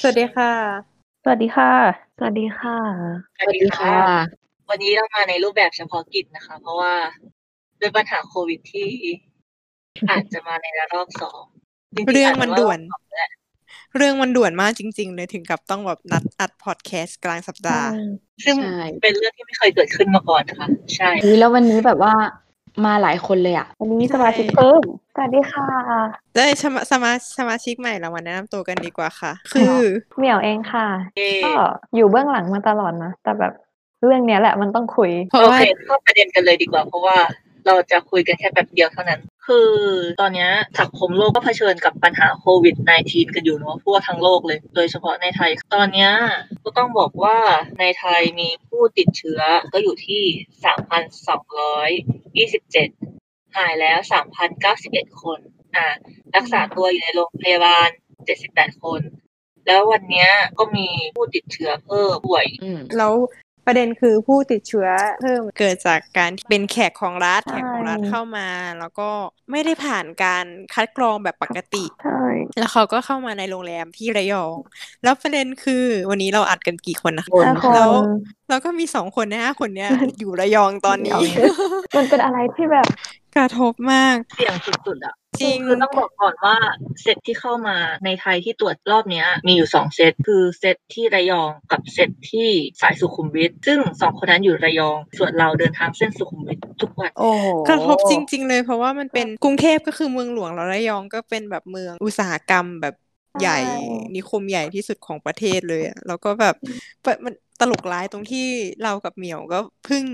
สวัสดีค่ะ สวัสดีค่ะ สวัสดีค่ะ สวัสดีค่ะ วันนี้เรามาในรูปแบบเฉพาะกิจนะคะ เพราะว่าด้วยปัญหาโควิดที่อาจจะมาในระลอกสองจๆเรื่องมันด่วนอาจจะารอบสองแหละเรื่องมันด่วนมากจริง ๆ เลยถึงกับต้องแบบนัดอัดพอดแคสต์กลางสัปดาห์ ซึ่งใช่เป็นเรื่องที่ไม่เคยเกิดขึ้นมาก่อนนะคะใช่อุ๊ยแล้ววันนี้แบบว่า มาหลายคนเลยอะ วันนี้มีสมาชิกเพิ่ม สวัสดีค่ะได้สมาสมาสมาชิกใหม่เรามาแนะนำตัวกันดีกว่าค่ะ คือเหมียวเองค่ะเอ่อก็อยู่เบื้องหลังมาตลอดนะ แต่แบบเรื่องเนี้ยแหละมันต้องคุยเพราะโอว่าเคเข้าประเด็นกันเลยดีกว่า เพราะว่า เราจะคุยกันแค่แบบเดียวเท่านั้น คือตอนนี้สังคมโลกก็เผชิญกับปัญหาโควิด -19 กันอยู่เนอะทั่วทั้งโลกเลย โดยเฉพาะในไทย ตอนนี้ก็ต้องบอกว่าในไทยมีผู้ติดเชื้อก็อยู่ที่ 3,227 หายแล้ว 3,091 คน อ่า รักษาตัวอยู่ในโรงพยาบาล 78 คนแล้ววันนี้ก็มีผู้ติดเชื้อเพิ่มป่วย แล้ว ประเด็นคือผู้ติดเชื้อเพิ่มเกิดจากการที่เป็นแขกของรัฐใช่แขกของรัฐเข้ามา แล้วก็ไม่ได้ผ่านการคัดกรองแบบปกติใช่แล้วเขาก็เข้ามาในโรงแรมที่ระยอง แล้วประเด็นคือวันนี้เราอัดกันกี่คนนะคะห้าคแล้วนแล้วก็มีสองคนนะฮะคนเนี้ยอยู่ระยองตอนนี้ มันเป็นอะไรที่แบบกระทบมากเสี่ยงสุดๆอะ จริงคือต้องบอกก่อนว่าเซตที่เข้ามาในไทยที่ตรวจรอบเนี้ยมีอยู่สองเซต คือเซตที่ระยองกับเซตที่สายสุขุมวิทซึ่งสองคนนั้นอยู่ระยอง ส่วนเราเดินทางเส้นสุขุมวิททุกวันโอ้โหกระทบจริง ๆ เลยเพราะว่ามันเป็นกรุงเทพก็คือเมืองหลวงแล้วระยองก็เป็นแบบเมืองอุตสาหกรรมแบบใหญ่ใช่นิคมใหญ่ที่สุดของประเทศเลยอะแล้วก็แบบปะมันตลกร้ายตรงที่เรากับเหมียวก็เพิ่ง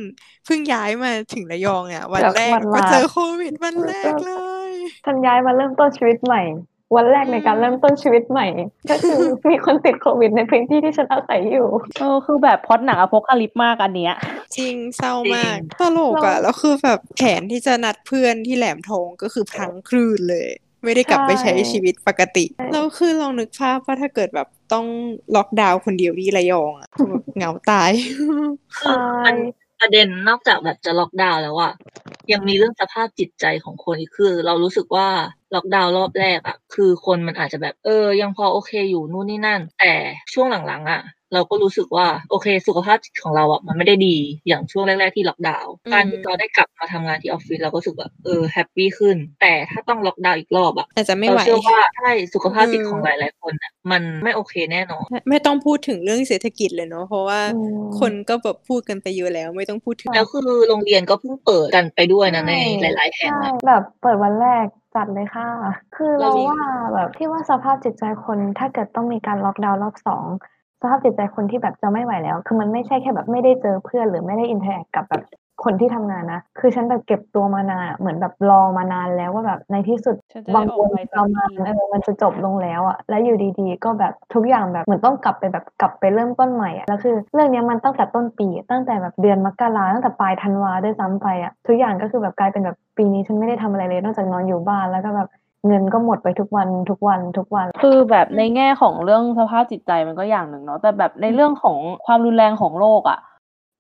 เพิ่งย้ายมาถึงระยองเนี่ยวันแบบแรกวันก็ละเจอโควิดวันแรกเลย ฉันย้ายมาเริ่มต้นชีวิตใหม่ วันแรกในการเริ่มต้นชีวิตใหม่ ก็คือมีคนติดโควิดในพื้นที่ที่ฉันอาศัยอยู่เออคือแบบพล็อดหนังอโพคาลิปมากอันเนี้ย จริงเศร้ามากจริงตลกอะเราแล้วคือแบบแผนที่จะนัดเพื่อนที่แหลมทองก็คือพลังคลื่นเลยไม่ได้กลับไปใช้ใช่ชีวิตปกติแล้วคือลองนึกภาพว่าถ้าเกิดแบบต้องล็อกดาวน์คนเดียวที่ระยองอะคือแบบเหงาตายคือมัน ประเด็นนอกจากแบบจะล็อกดาวน์แล้วอะยังมีเรื่องสภาพจิตใจของคนอีกคือ เรารู้สึกว่าล็อกดาวน์รอบแรกอะคือคนมันอาจจะแบบเออ ยังพอโอเคอยู่นู่นนี่นั่น แต่ช่วงหลังๆอะ เราก็รู้สึกว่าโอเค สุขภาพจิตของเราอะมันไม่ได้ดีอย่างช่วงแรก ๆ ที่ล็อกดาวน์อืมการที่เราได้กลับมาทำงานที่ออฟฟิศเราก็รู้สึกว่าเออ happy ขึ้น แต่ถ้าต้องล็อกดาวน์อีกรอบอะอาจจะไม่เราไหวเชื่อว่าใช่สุขภาพจิตอืมของหลาย ๆ คนอะมันไม่โอเคแน่นอนไม่ไม่ต้องพูดถึงเรื่องเศรษฐกิจเลยเนาะเพราะว่าอืมคนก็แบบพูดกันไปเยอะแล้วไม่ต้องพูดถึงแล้วคือโรงเรียนก็เพิ่งเปิดกันไปด้วยนะในหลาย ๆ แห่งใช่อะแบบเปิดวันแรกจัดเลยค่ะ คือเราเรามีว่าแบบที่ว่าสภาพจิตใจคนถ้าเกิดต้องมีการล็อกดาวน์รอบสองส ภาพจิตใจคนที่แบบจะไม่ไหวแล้ว คือมันไม่ใช่แค่แบบไม่ได้เจอเพื่อนหรือไม่ได้อินเทอร์แอคกับแบบคนที่ทำงานนะ คือฉันแบบเก็บตัวมานานอะเหมือนแบบรอมานานแล้วว่าแบบในที่สุดฉันจะได้บางอคอกนไปสัประกมาณทีเออมันจะจบลงแล้วอะแล้วอยู่ดีๆ ก็แบบทุกอย่างแบบเหมือนต้องกลับไปแบบกลับไปเริ่มต้นใหม่อะแล้วคือเรื่องเนี้ยมันตั้งแต่ต้นปี ตั้งแต่แบบเดือนมกราตั้งแต่ปลายธันวาด้วยซ้ำไปอะทุกอย่างก็คือแบบกลายเป็นแบบปีนี้ฉันไม่ได้ทำอะไรเลย นอกจากนอนอยู่บ้านแล้วก็แบบ เงินก็หมดไปทุกวันทุกวันทุกวัน คือแบบในแง่ของเรื่องสภาพจิตใจมันก็อย่างหนึ่งเนาะแต่แบบในเรื่องของความรุนแรงของโรคอะ่ะ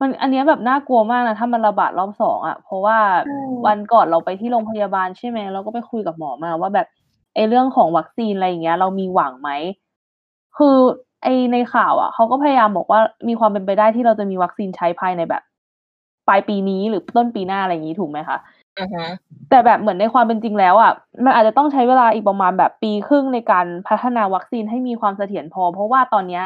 มันอันเนี้ยแบบน่ากลัวมากนะถ้ามันระบาดรอบสองอะ่ะ เพราะว่าใช่วันก่อนเราไปที่โรงพยาบาลใช่ไหมเราก็ไปคุยกับหมอมาว่าแบบไอ้เรื่องของวัคซีนอะไรอย่างเงี้ย เรามีหวังไหมคือไอในข่าวอะ่ะเขาก็พยายามบอกว่ามีความเป็นไปได้ที่เราจะมีวัคซีนใช้ภายในแบบ ปลายปีนี้หรือต้นปีหน้าอะไรอย่างนี้ถูกไหมคะ อือฮะแต่แบบเหมือนในความเป็นจริงแล้วอะมันอาจจะต้องใช้เวลาอีกประมาณแบบปีครึ่งในการพัฒนาวัคซีนให้มีความเสถียรพอ เพราะว่าตอนเนี้ย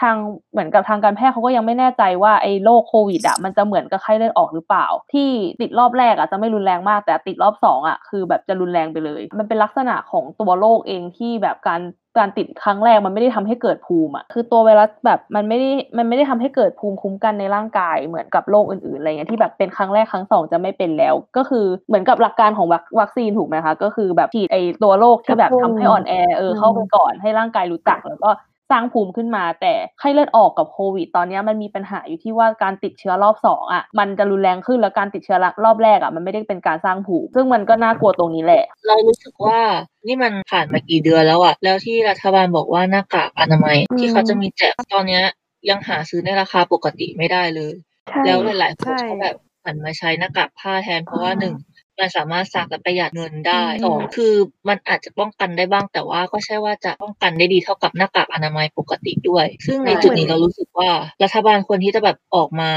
ทาง เหมือนกับทางการแพทย์เขาก็ยังไม่แน่ใจว่า ไอ้โรคโควิดอะมันจะเหมือนกับไข้เลือดออกหรือเปล่า ที่ติดรอบแรกอะจะไม่รุนแรงมาก แต่ติดรอบสองอะคือแบบจะรุนแรงไปเลย มันเป็นลักษณะของตัวโรคเองที่แบบการ การติดครั้งแรกมันไม่ได้ทำให้เกิดภูมิอะคือตัวไวรัสแบบมันไม่ได้มันไม่ได้ทำให้เกิดภูมิคุ้มกันในร่างกายเหมือนกับโรคอื่นๆอะไรเงี้ยที่แบบเป็นครั้งแรกครั้งสองจะไม่เป็นแล้ว ก็คือเหมือนกับหลักการของวัคซีนถูกไหมคะก็คือแบบฉีดไอตัวโรคที่แบบทำให้อ่อนแอเออเข้าไปก่อนให้ร่างกายรู้จักแล้วก็ สร้างภูมิขึ้นมา แต่ไข้เลือดออกกับโควิด ตอนเนี้ยมันมีปัญหาอยู่ที่ว่าการติดเชื้อรอบสองอะมันจะรุนแรงขึ้นแล้วการติดเชื้อรอบแรกอะมันไม่ได้เป็นการสร้างภูมิซึ่งมันก็น่ากลัวตรงนี้แหละ เรารู้สึกว่านี่มันผ่านมากี่เดือนแล้วอะแล้วที่รัฐบาลบอกว่าหน้ากากอนามัยอืมที่เขาจะมีแจกตอนเนี้ยยังหาซื้อในราคาปกติไม่ได้เลยใช่แล้วหลายๆคนใช่เขาแบบหันมาใช้หน้ากากผ้าแทนเพราะว่าหนึ่ง มันสามารถซักและประหยัดเงินได้อืมสองคือมันอาจจะป้องกันได้บ้าง แต่ว่าก็ใช่ว่าจะป้องกันได้ดีเท่ากับหน้ากากอนามัยปกติด้วย ซึ่งในจุดนี้เรารู้สึกว่ารัฐบาลควรที่จะแบบออกมา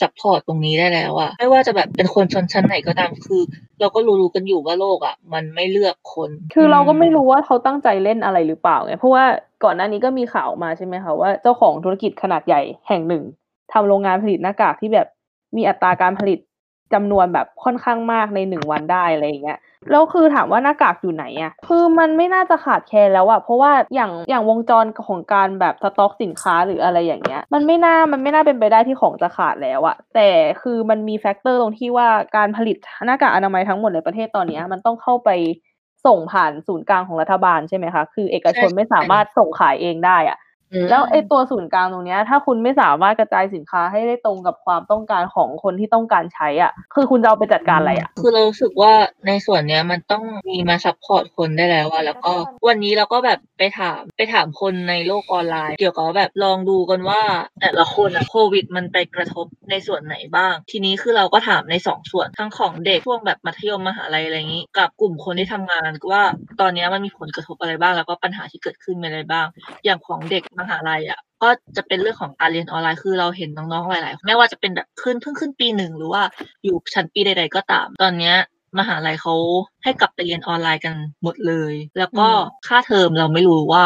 support ตรงนี้ได้แล้วอะไม่ว่าจะแบบเป็นคนชนชั้นไหนก็ตามคือ เราก็รู้ๆกันอยู่ว่าโรคอะมันไม่เลือกคน คือเราก็ไม่รู้ว่าเขาตั้งใจเล่นอะไรหรือเปล่าไงเพราะว่าก่อนหน้านี้ก็มีข่าวมาใช่ไหมคะว่าเจ้าของธุรกิจขนาดใหญ่แห่งหนึ่งทำโรงงานผลิตหน้ากากที่แบบมีอัตราการผลิต จำนวนแบบค่อนข้างมากในหนึ่งวันได้อะไรอย่างเงี้ยแล้วคือถามว่าหน้ากากอยู่ไหนอะคือมันไม่น่าจะขาดแคลนแล้วอะเพราะว่าอย่างอย่างวงจรของการแบบสต็อกสินค้าหรืออะไรอย่างเงี้ย มันไม่น่ามันไม่น่าเป็นไปได้ที่ของจะขาดแล้วอะแต่คือมันมี factor ตรงที่ว่าการผลิตหน้ากากอนามัยทั้งหมดในประเทศตอนเนี้ยมันต้องเข้าไปส่งผ่านศูนย์กลางของรัฐบาลใช่ไหมคะ คือเอกชนไม่สามารถส่งขายเองได้อะ แล้วไอ้ตัวศูนย์กลางตรงเนี้ย ถ้าคุณไม่สามารถกระจายสินค้าให้ได้ตรงกับความต้องการของคนที่ต้องการใช้อะ คือคุณจะเอาไปจัดการอะไรอะ คือเรารู้สึกว่าในส่วนเนี้ยมันต้องมีมา support คนได้แล้วอะแล้วก็วันนี้เราก็แบบไปถามไปถามคนในโลกออนไลน์ เกี่ยวกับว่าแบบลองดูกันว่า แต่ละคนอะโควิด มันไปกระทบในส่วนไหนบ้าง ทีนี้คือเราก็ถามในสองส่วนทั้งของเด็กช่วงแบบมัธยมมหาลัยอะไรอย่างนี้ กับกลุ่มคนที่ทำงานว่า ตอนเนี้ยมันมีผลกระทบอะไรบ้าง แล้วก็ปัญหาที่เกิดขึ้นมีอะไรบ้าง อย่างของเด็กมหาลัยอะก็จะเป็นเรื่องของการเรียนออนไลน์คือเราเห็นน้องๆหลายๆไม่ว่าจะเป็นแบบขึ้นเพิ่งขึ้นปีหนึ่งหรือว่าอยู่ชั้นปีใด ๆ ก็ตาม ตอนเนี้ยมหาลัยเขาให้กลับไปเรียนออนไลน์กันหมดเลย แล้วก็อืมค่าเทอมเราไม่รู้ว่า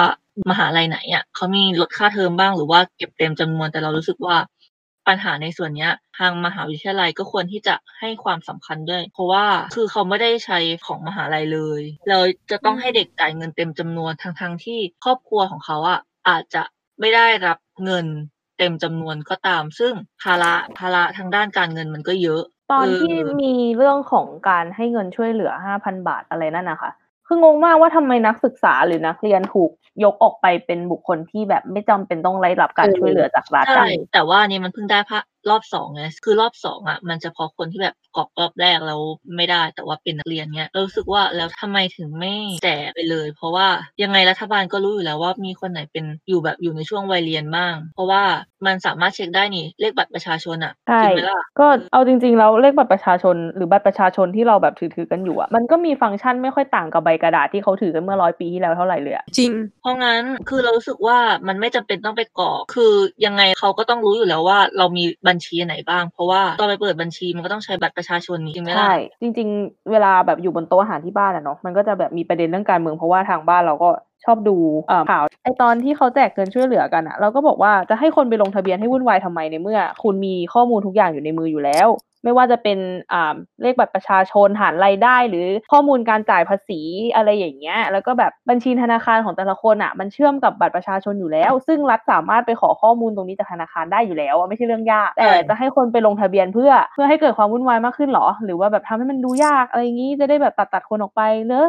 มหาลัยไหนอะเขามีลดค่าเทอมบ้างหรือว่าเก็บเต็มจำนวนแต่เรารู้สึกว่าปัญหาในส่วนเนี้ยทางมหาวิทยาลัยก็ควรที่จะให้ความสำคัญด้วย เพราะว่าคือเขาไม่ได้ใช้ของมหาลัยเลย เราจะต้องให้เด็กจ่ายเงินเต็มจำนวนทั้งทงๆที่ครอบครัวของเขาอะ อาจจะไม่ได้รับเงินเต็มจำนวนก็ตาม ซึ่งภาระภาระทางด้านการเงินมันก็เยอะ ตอนที่เออมีเรื่องของการให้เงินช่วยเหลือห้าพันบาทอะไรนั่นนะคะคืองงมากว่าทำไมนักศึกษาหรือนักเรียนถูกยกออกไปเป็นบุคคลที่แบบไม่จำเป็นต้องได้รับการช่วยเหลือจากรัฐใช่อะแต่ว่าอันนี้มันเพิ่งได้พระ รอบสองไงคือรอบสองอะ มันเฉพาะคนที่แบบกรอกรอบแรกแล้วไม่ได้ แต่ว่าเป็นนักเรียนเนี้ยเรารู้สึกว่าแล้วทำไมถึงไม่แจกไปเลย เพราะว่ายังไงรัฐบาลก็รู้อยู่แล้วว่ามีคนไหนเป็นอยู่แบบอยู่ในช่วงวัยเรียนบ้าง เพราะว่ามันสามารถเช็คได้นี่เลขบัตรประชาชนอะใช่จริงไหมล่ะก็เอาจริงๆแล้วเลขบัตรประชาชน หรือบัตรประชาชนที่เราแบบถือๆกันอยู่อะมันก็มีฟังก์ชันไม่ค่อยต่างกับใบกระดาษที่เขาถือกันเมื่อร้อยปีที่แล้วเท่าไหร่เลยอะจริง เพราะงั้นคือเรารู้สึกว่ามันไม่จำเป็นต้องไปกรอกคือยังไงเขาก็ต้องรู้อยู่แล้วว่าเรามีบัญชีไหนบ้าง เพราะว่าตอนไปเปิดบัญชีมันก็ต้องใช้บัตรประชาชนนี่จริงไหมล่ะใช่จริง ๆ เวลาแบบอยู่บนโต๊ะอาหารที่บ้านอะเนาะมันก็จะแบบมีประเด็นเรื่องการเมืองเพราะว่าทางบ้านเราก็ชอบดูข่าวไอตอนที่เขาแจกเงินช่วยเหลือกันอะเราก็บอกว่าจะให้คนไปลงทะเบียนให้วุ่นวายทำไมในเมื่อ คุณมีข้อมูลทุกอย่างอยู่ในมืออยู่แล้ว ไม่ว่าจะเป็นอ่าเลขบัตรประชาชนฐานรายได้ หรือข้อมูลการจ่ายภาษีอะไรอย่างเงี้ย แล้วก็แบบบัญชีธนาคารของแต่ละคนอะ มันเชื่อมกับบัตรประชาชนอยู่แล้ว ซึ่งรัฐสามารถไปขอข้อมูลตรงนี้จากธนาคารได้อยู่แล้วอะไม่ใช่เรื่องยากแต่จะให้คนไปลงทะเบียนเพื่อเพื่อให้เกิดความวุ่นวายมากขึ้นเหรอ หรือว่าแบบทำให้มันดูยากอะไรอย่างงี้จะได้แบบตัดตัดคนออกไปเนอะ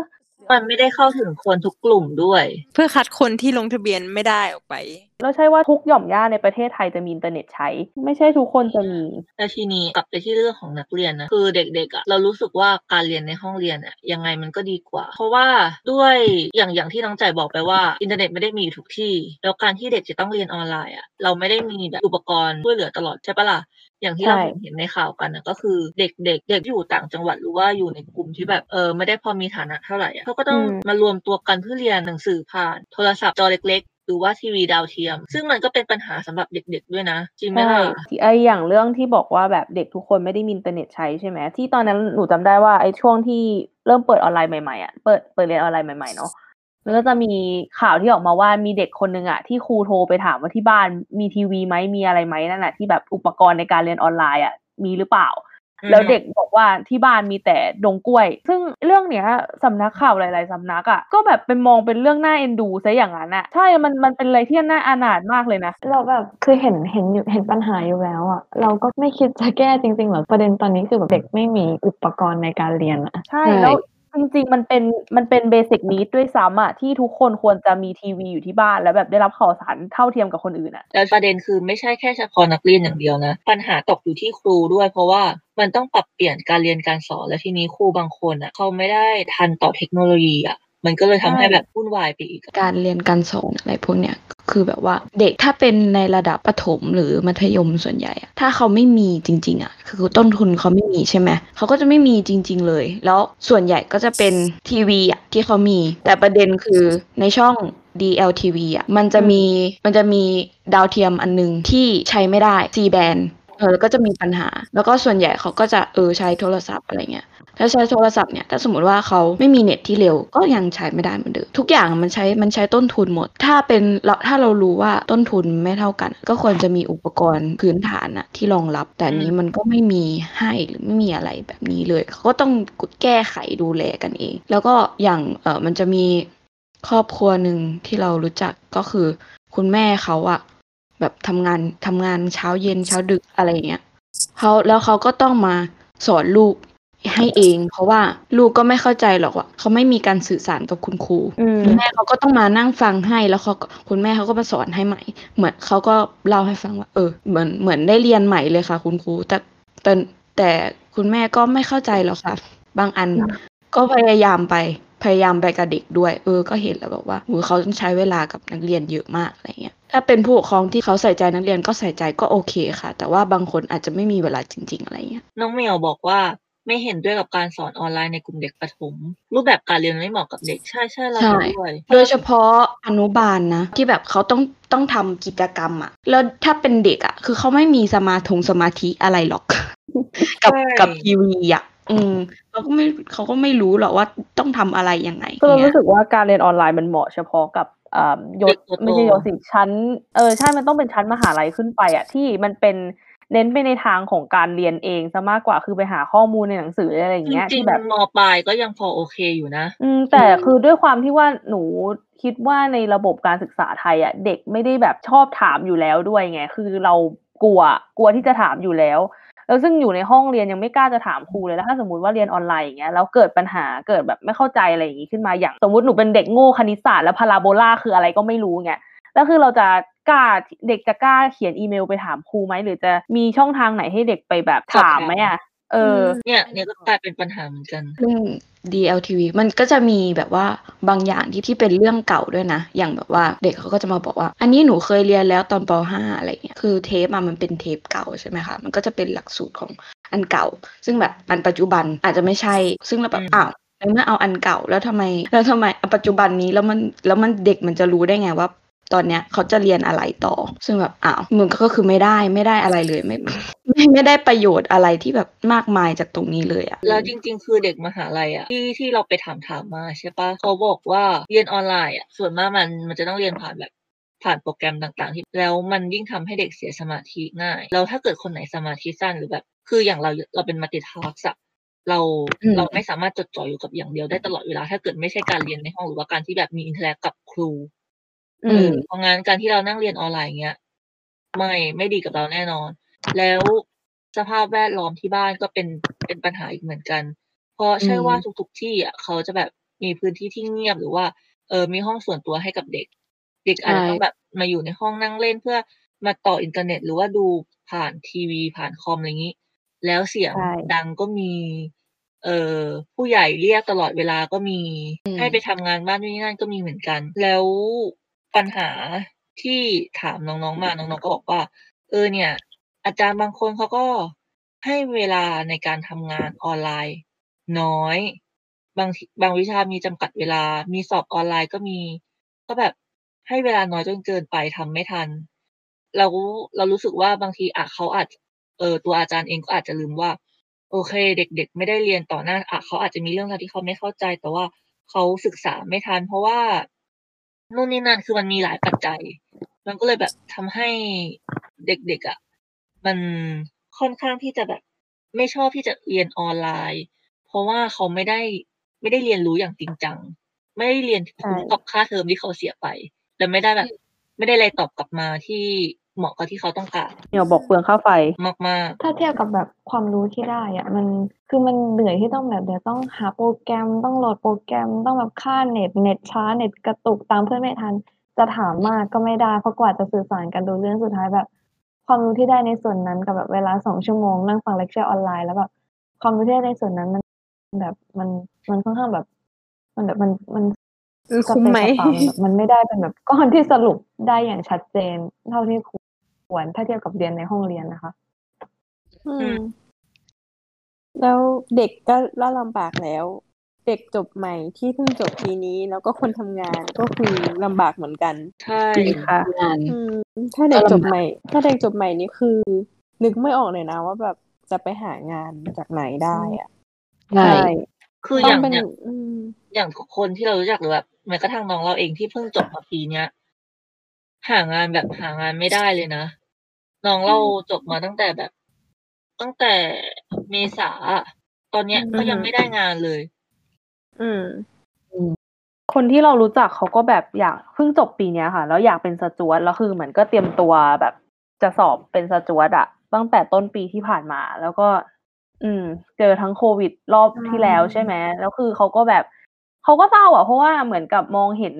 มันไม่ได้เข้าถึงคนทุกกลุ่มด้วย เพื่อคัดคนที่ลงทะเบียนไม่ได้ออกไป แล้วใช่ว่าทุกหย่อมย่าในประเทศไทยจะมีอินเทอร์เน็ตใช้ ไม่ใช่ทุกคนจะมีแล้วทีนี้กลับไปที่เรื่องของนักเรียนนะคือเด็กๆอะเรารู้สึกว่าการเรียนในห้องเรียนอะยังไงมันก็ดีกว่า เพราะว่าด้วยอย่างอย่างที่น้องใจบอกไปว่าอินเทอร์เน็ตไม่ได้มีอยู่ทุกที่ แล้วการที่เด็กจะต้องเรียนออนไลน์อะเราไม่ได้มีแบบอุปกรณ์ช่วยเหลือตลอดใช่ปะล่ะ อย่างที่เราใช่เห็นเห็นในข่าวกันนะก็คือเด็กๆเด็กที่อยู่ต่างจังหวัดหรือว่าอยู่ในกลุ่มที่แบบเออไม่ได้พอมีฐานะเท่าไหร่อะเขาก็ต้องมารวมตัวกันเพื่อเรียนหนังสือผ่าน โทรศัพท์จอเล็กๆหรือว่าทีวีดาวเทียม ซึ่งมันก็เป็นปัญหาสำหรับเด็กๆด้วยนะ จริงไหมใช่ล่ะที่ไออย่างเรื่องที่บอกว่าแบบเด็กทุกคนไม่ได้มีอินเทอร์เน็ตใช้ใช่ไหมที่ตอนนั้นหนูจำได้ว่าไอช่วงที่เริ่มเปิดออนไลน์ใหม่ๆอะเปิดเปิดเรียนออนไลน์ใหม่ๆเนาะ แล้วก็จะมีข่าวที่ออกมาว่ามีเด็กคนนึงอะที่ครูโทรไปถามว่าที่บ้านมีทีวีไหมมีอะไรไหมนั่นแหละที่แบบอุปกรณ์ในการเรียนออนไลน์อะมีหรือเปล่า แล้วเด็กบอกว่าที่บ้านมีแต่ดงกล้วย ซึ่งเรื่องเนี้ยสำนักข่าวหลาย ๆสำนักอะ่ะก็แบบเป็นมองเป็นเรื่องน่าเอ็นดูซะอย่างนั้นอะใช่มันมันเป็นอะไรที่น่าอานาถมากเลยนะเราแบบคือเห็นเห็นอยู่เห็นปัญหาอยู่แล้วอะเราก็ไม่คิดจะแก้จริงๆหรอกประเด็นตอนนี้คือแบบเด็กไม่มีอุปกรณ์ในการเรียนอะใช่แล้ว จริง ๆ มันเป็น มันเป็น basic need ด้วยซ้ำอะที่ทุกคนควรจะมีทีวีอยู่ที่บ้าน แล้วแบบได้รับข่าวสารเท่าเทียมกับคนอื่นอะแล้วประเด็นคือไม่ใช่แค่เฉพาะนักเรียนอย่างเดียวนะ ปัญหาตกอยู่ที่ครูด้วย เพราะว่ามันต้องปรับเปลี่ยนการเรียนการสอนและทีนี้ครูบางคนอะเขาไม่ได้ทันต่อเทคโนโลยีอะ มันก็เลยทำให้ใช่แบบวุ่นวายไปอีกอะการเรียนการสอนอะไรพวกเนี้ยคือแบบว่าเด็กถ้าเป็นในระดับประถมหรือมัธยมส่วนใหญ่อะถ้าเขาไม่มีจริง ๆอะคือต้นทุนเขาไม่มีใช่ไหมเขาก็จะไม่มีจริง ๆ เลย แล้วส่วนใหญ่ก็จะเป็นทีวีอะที่เขามี แต่ประเด็นคือในช่อง DLTV อะมันจะมีมันจะมีดาวเทียมอันนึงที่ใช้ไม่ได้ C band เออแล้วก็จะมีปัญหา แล้วก็ส่วนใหญ่เขาก็จะเออใช้โทรศัพท์อะไรเงี้ยถ้าใช้โทรศัพท์เนี่ยถ้าสมมติว่าเขาไม่มีเน็ตที่เร็วก็ยังใช้ไม่ได้เหมือนเดิมทุกอย่างมันใช้มันใช้ต้นทุนหมด ถ้าเป็นเราถ้าเรารู้ว่าต้นทุนไม่เท่ากัน ก็ควรจะมีอุปกรณ์พื้นฐานอะที่รองรับ แต่อันนี้มันก็ไม่มีให้หรือไม่มีอะไรแบบนี้เลยเขาก็ต้องแก้ไขดูแลกันเอง แล้วก็อย่างเออมันจะมีครอบครัวหนึ่งที่เรารู้จักก็คือ คุณแม่เขาอะ แบบทำงานทำงานเช้าเย็นเช้าดึกอะไรอย่างเงี้ยเขาแล้วเขาก็ต้องมาสอนลูกให้เอง เพราะว่าลูกก็ไม่เข้าใจหรอกว่าเขาไม่มีการสื่อสารกับคุณครูอืมคุณแม่เขาก็ต้องมานั่งฟังให้แล้วเขาก็คุณแม่เขาก็มาสอนให้ใหม่ เหมือนเขาก็เล่าให้ฟังว่า เออ เหมือนเหมือนได้เรียนใหม่เลยค่ะ คุณครูแต่แต่แต่คุณแม่ก็ไม่เข้าใจหรอกค่ะ บางอันอืมก็พยายามไป พยายามไปกับเด็กด้วย เออ ก็เห็นแล้วแบบว่าโหเขาต้องใช้เวลากับนักเรียนเยอะมากอะไรเงี้ย ถ้าเป็นผู้ปกครองที่เขาใส่ใจนักเรียนก็ใส่ใจก็โอเคค่ะ แต่ว่าบางคนอาจจะไม่มีเวลาจริง ๆ อะไรเงี้ย น้องเหมียวบอกว่าไม่เห็นด้วยกับการสอนออนไลน์ในกลุ่มเด็กประถม รูปแบบการเรียนไม่เหมาะกับเด็กใช่ใช่เราใช่เห็นด้วยโดยเฉพาะอนุบาลนะที่แบบเขาต้องต้องทำกิจกรรมอะแล้วถ้าเป็นเด็กอะคือเขาไม่มีสมาธงสมาธิอะไรหรอก กับใช่กับทีวีอะ อืมเขาก็ไม่เขาก็ไม่รู้หรอกว่าต้องทำอะไรยังไงคือเราเนี่ยรู้สึกว่าการเรียนออนไลน์มันเหมาะเฉพาะกับอ่ายศเด็กตัวโตไม่ใช่ยศสิชั้นเออใช่มันต้องเป็นชั้นมหาลัยขึ้นไปอะที่มันเป็นเน้นไปในทางของการเรียนเองซะมากกว่าคือไปหาข้อมูลในหนังสืออะไรอย่างจเงี้ยริที่งแบบๆมปลายก็ยังพอโอเคอยู่นะ อืมแต่คือด้วยความที่ว่าหนูคิดว่าในระบบการศึกษาไทยอะเด็กไม่ได้แบบชอบถามอยู่แล้วด้วยไง คือเรากลัวกลัวที่จะถามอยู่แล้ว แล้วซึ่งอยู่ในห้องเรียนยังไม่กล้าจะถามครูเลยแล้วถ้าสมมติว่าเรียนออนไลน์อย่างเงี้ยแล้วเกิดปัญหาเกิดแบบไม่เข้าใจอะไรอย่างงี้ขึ้นมาอย่างสมมติหนูเป็นเด็กโง่คณิตศาสตร์แล้วพาราโบลาคืออะไรก็ไม่รู้เงี้ยแล้วคือเราจะกล้าเด็กจะกล้าเขียนอีเมลไปถามครูไหมหรือจะมีช่องทางไหนให้เด็กไปแบบถามถามไหมอะ เออ เนี่ยเนี่ยก็กลายเป็นปัญหาเหมือนกันซึ่ง DLTV มันก็จะมีแบบว่าบางอย่างที่ที่เป็นเรื่องเก่าด้วยนะ อย่างแบบว่าเด็กเขาก็จะมาบอกว่า อันนี้หนูเคยเรียนแล้วตอนป .5 อะไรเงี้ยคือเทปอะมันเป็นเทปเก่าใช่ไหมคะ มันก็จะเป็นหลักสูตรของอันเก่า ซึ่งแบบอันปัจจุบันอาจจะไม่ใช่ ซึ่งเราแบบอืมอ้าวในเมื่อเอาอันเก่าแล้วทำไม แล้วทำไมอันปัจจุบันนี้แล้วมันแล้วมันเด็กมันจะรู้ได้ไงว่า ตอนเนี้ยเขาจะเรียนอะไรต่อ ซึ่งแบบอ้าวมึงก็คือไม่ได้ไม่ได้อะไรเลยไม่ไม่ไม่ได้ประโยชน์อะไรที่แบบมากมายจากตรงนี้เลยอะแล้วจริง ๆ คือเด็กมหาลัยอะที่ที่เราไปถามถามมาใช่ปะเขาบอกว่าเรียนออนไลน์อะส่วนมากมันมันจะต้องเรียนผ่านแบบผ่านโปรแกรมต่างๆที่แล้วมันยิ่งทำให้เด็กเสียสมาธิง่ายแล้วถ้าเกิดคนไหนสมาธิสั้นหรือแบบ คืออย่างเราเราเป็น multitask อะเราอืมเราไม่สามารถจดจ่ออยู่กับอย่างเดียวได้ตลอดเวลา ถ้าเกิดไม่ใช่การเรียนในห้องหรือว่าการที่แบบมี interact กับครูอื เอมอเพราะงั้นการที่เรานั่งเรียนออนไลน์เงี้ยไม่ไม่ดีกับเราแน่นอน แล้วสภาพแวดล้อมที่บ้านก็เป็นเป็นปัญหาอีกเหมือนกัน เพราะใช่อืมว่าทุกๆที่อะเขาจะแบบมีพื้นที่ที่เงียบหรือว่าเออมีห้องส่วนตัวให้กับเด็ก เด็กอาจจะต้องแบบมาอยู่ในห้องนั่งเล่นเพื่อมาต่ออินเทอร์เน็ต หรือว่าดูผ่านทีวีผ่านคอมอะไรอย่างนี้ แล้วเสียงใช่ดังก็มี เอ่อผู้ใหญ่เรียกตลอดเวลาก็มีอืมให้ไปทำงานบ้านนู่นนี่นั่นก็มีเหมือนกัน แล้ว ปัญหาที่ถามน้องๆมาน้องๆก็บอกว่า เออเนี่ย อาจารย์บางคนเขาก็ให้เวลาในการทำงานออนไลน์ น้อย บางบางวิชามีจำกัดเวลา มีสอบออนไลน์ก็มี ก็แบบให้เวลาน้อยจนเกินไปทำไม่ทัน เราเรารู้สึกว่าบางทีอะเขาอาจเออตัวอาจารย์เองก็อาจจะลืมว่า โอเค เด็ก ๆ ไม่ได้เรียนต่อหน้าอะเขาอาจจะมีเรื่องราวที่เขาไม่เข้าใจ แต่ว่าเขาศึกษาไม่ทัน เพราะว่า นู่นนี่นั่นคือมันมีหลายปัจจัย มันก็เลยแบบทำให้เด็กๆอะมันค่อนข้างที่จะแบบ ไม่ชอบที่จะเรียนออนไลน์ เพราะว่าเขาไม่ได้ไม่ได้เรียนรู้อย่างจริงจัง ไม่ได้เรียนใช่คุ้มกับค่าเทอมที่เขาเสียไป และไม่ได้แบบ ไม่ได้อะไรตอบกลับมาที่ เหมาะกับที่เขาต้องการเดี๋ยวบอกเปลืองค่าไฟมากถ้าเทียบกับแบบความรู้ที่ได้อะมันคือมันเหนื่อยที่ต้องแบบเดี๋ยวต้องหาโปรแกรมต้องโหลดโปรแกรมต้องแบบค่าเน็ตเน็ตช้าเน็ตกระตุกตามเพื่อนไม่ทัน จะถามมากก็ไม่ได้เพราะกว่าจะสื่อสารกันดูเรื่องสุดท้ายแบบ ความรู้ที่ได้ในส่วนนั้นกับแบบเวลาสองชั่วโมงนั่งฟังเลคเชอร์ออนไลน์แล้วแบบความรู้ที่ได้ในส่วนนั้นมันแบบมันมันค่อนข้างแบบ มันแบบมันมันเออสคุ้มเปไหมกกระเป๋ามันแบบมันไม่ได้เป็นแบบก้อนที่สรุปได้อย่างชัดเจนเท่าที่ค วรถ้าเทียบกับเรียนในห้องเรียนนะคะ อืม แล้วเด็กก็ล่าลำบากแล้ว เด็กจบใหม่ที่เพิ่งจบปีนี้ แล้วก็คนทำงานก็คือลำบากเหมือนกัน ใช่จริงค่ะงานอืมถ้าเด็กก็จลำบากบใหม่ ถ้าเด็กจบใหม่นี่คือ นึกไม่ออกเลยนะว่าแบบจะไปหางานจากไหนได้อะใช่คือต้อองย่างเป็นอย่างอืมอย่างคนที่เรารู้จักหรือแบบแม้กระทั่งน้องเราเองที่เพิ่งจบมาปีเนี้ยหางานแบบหางานไม่ได้เลยนะ น้องเราจบมาตั้งแต่แบบ ตั้งแต่เมษาอะตอนเนี้ยก็ยังไม่ได้งานเลย อืมคนที่เรารู้จักเขาก็แบบอยากเพิ่งจบปีเนี้ยค่ะ แล้วอยากเป็นสจวตแล้วคือเหมือนก็เตรียมตัวแบบ จะสอบเป็นสจวตอะตั้งแต่ต้นปีที่ผ่านมา แล้วก็ อืม เจอทั้งโควิดรอบที่แล้วใช่ไหมแล้วคือเขาก็แบบเขาก็เศร้าอะเพราะว่าเหมือนกับมองเห็น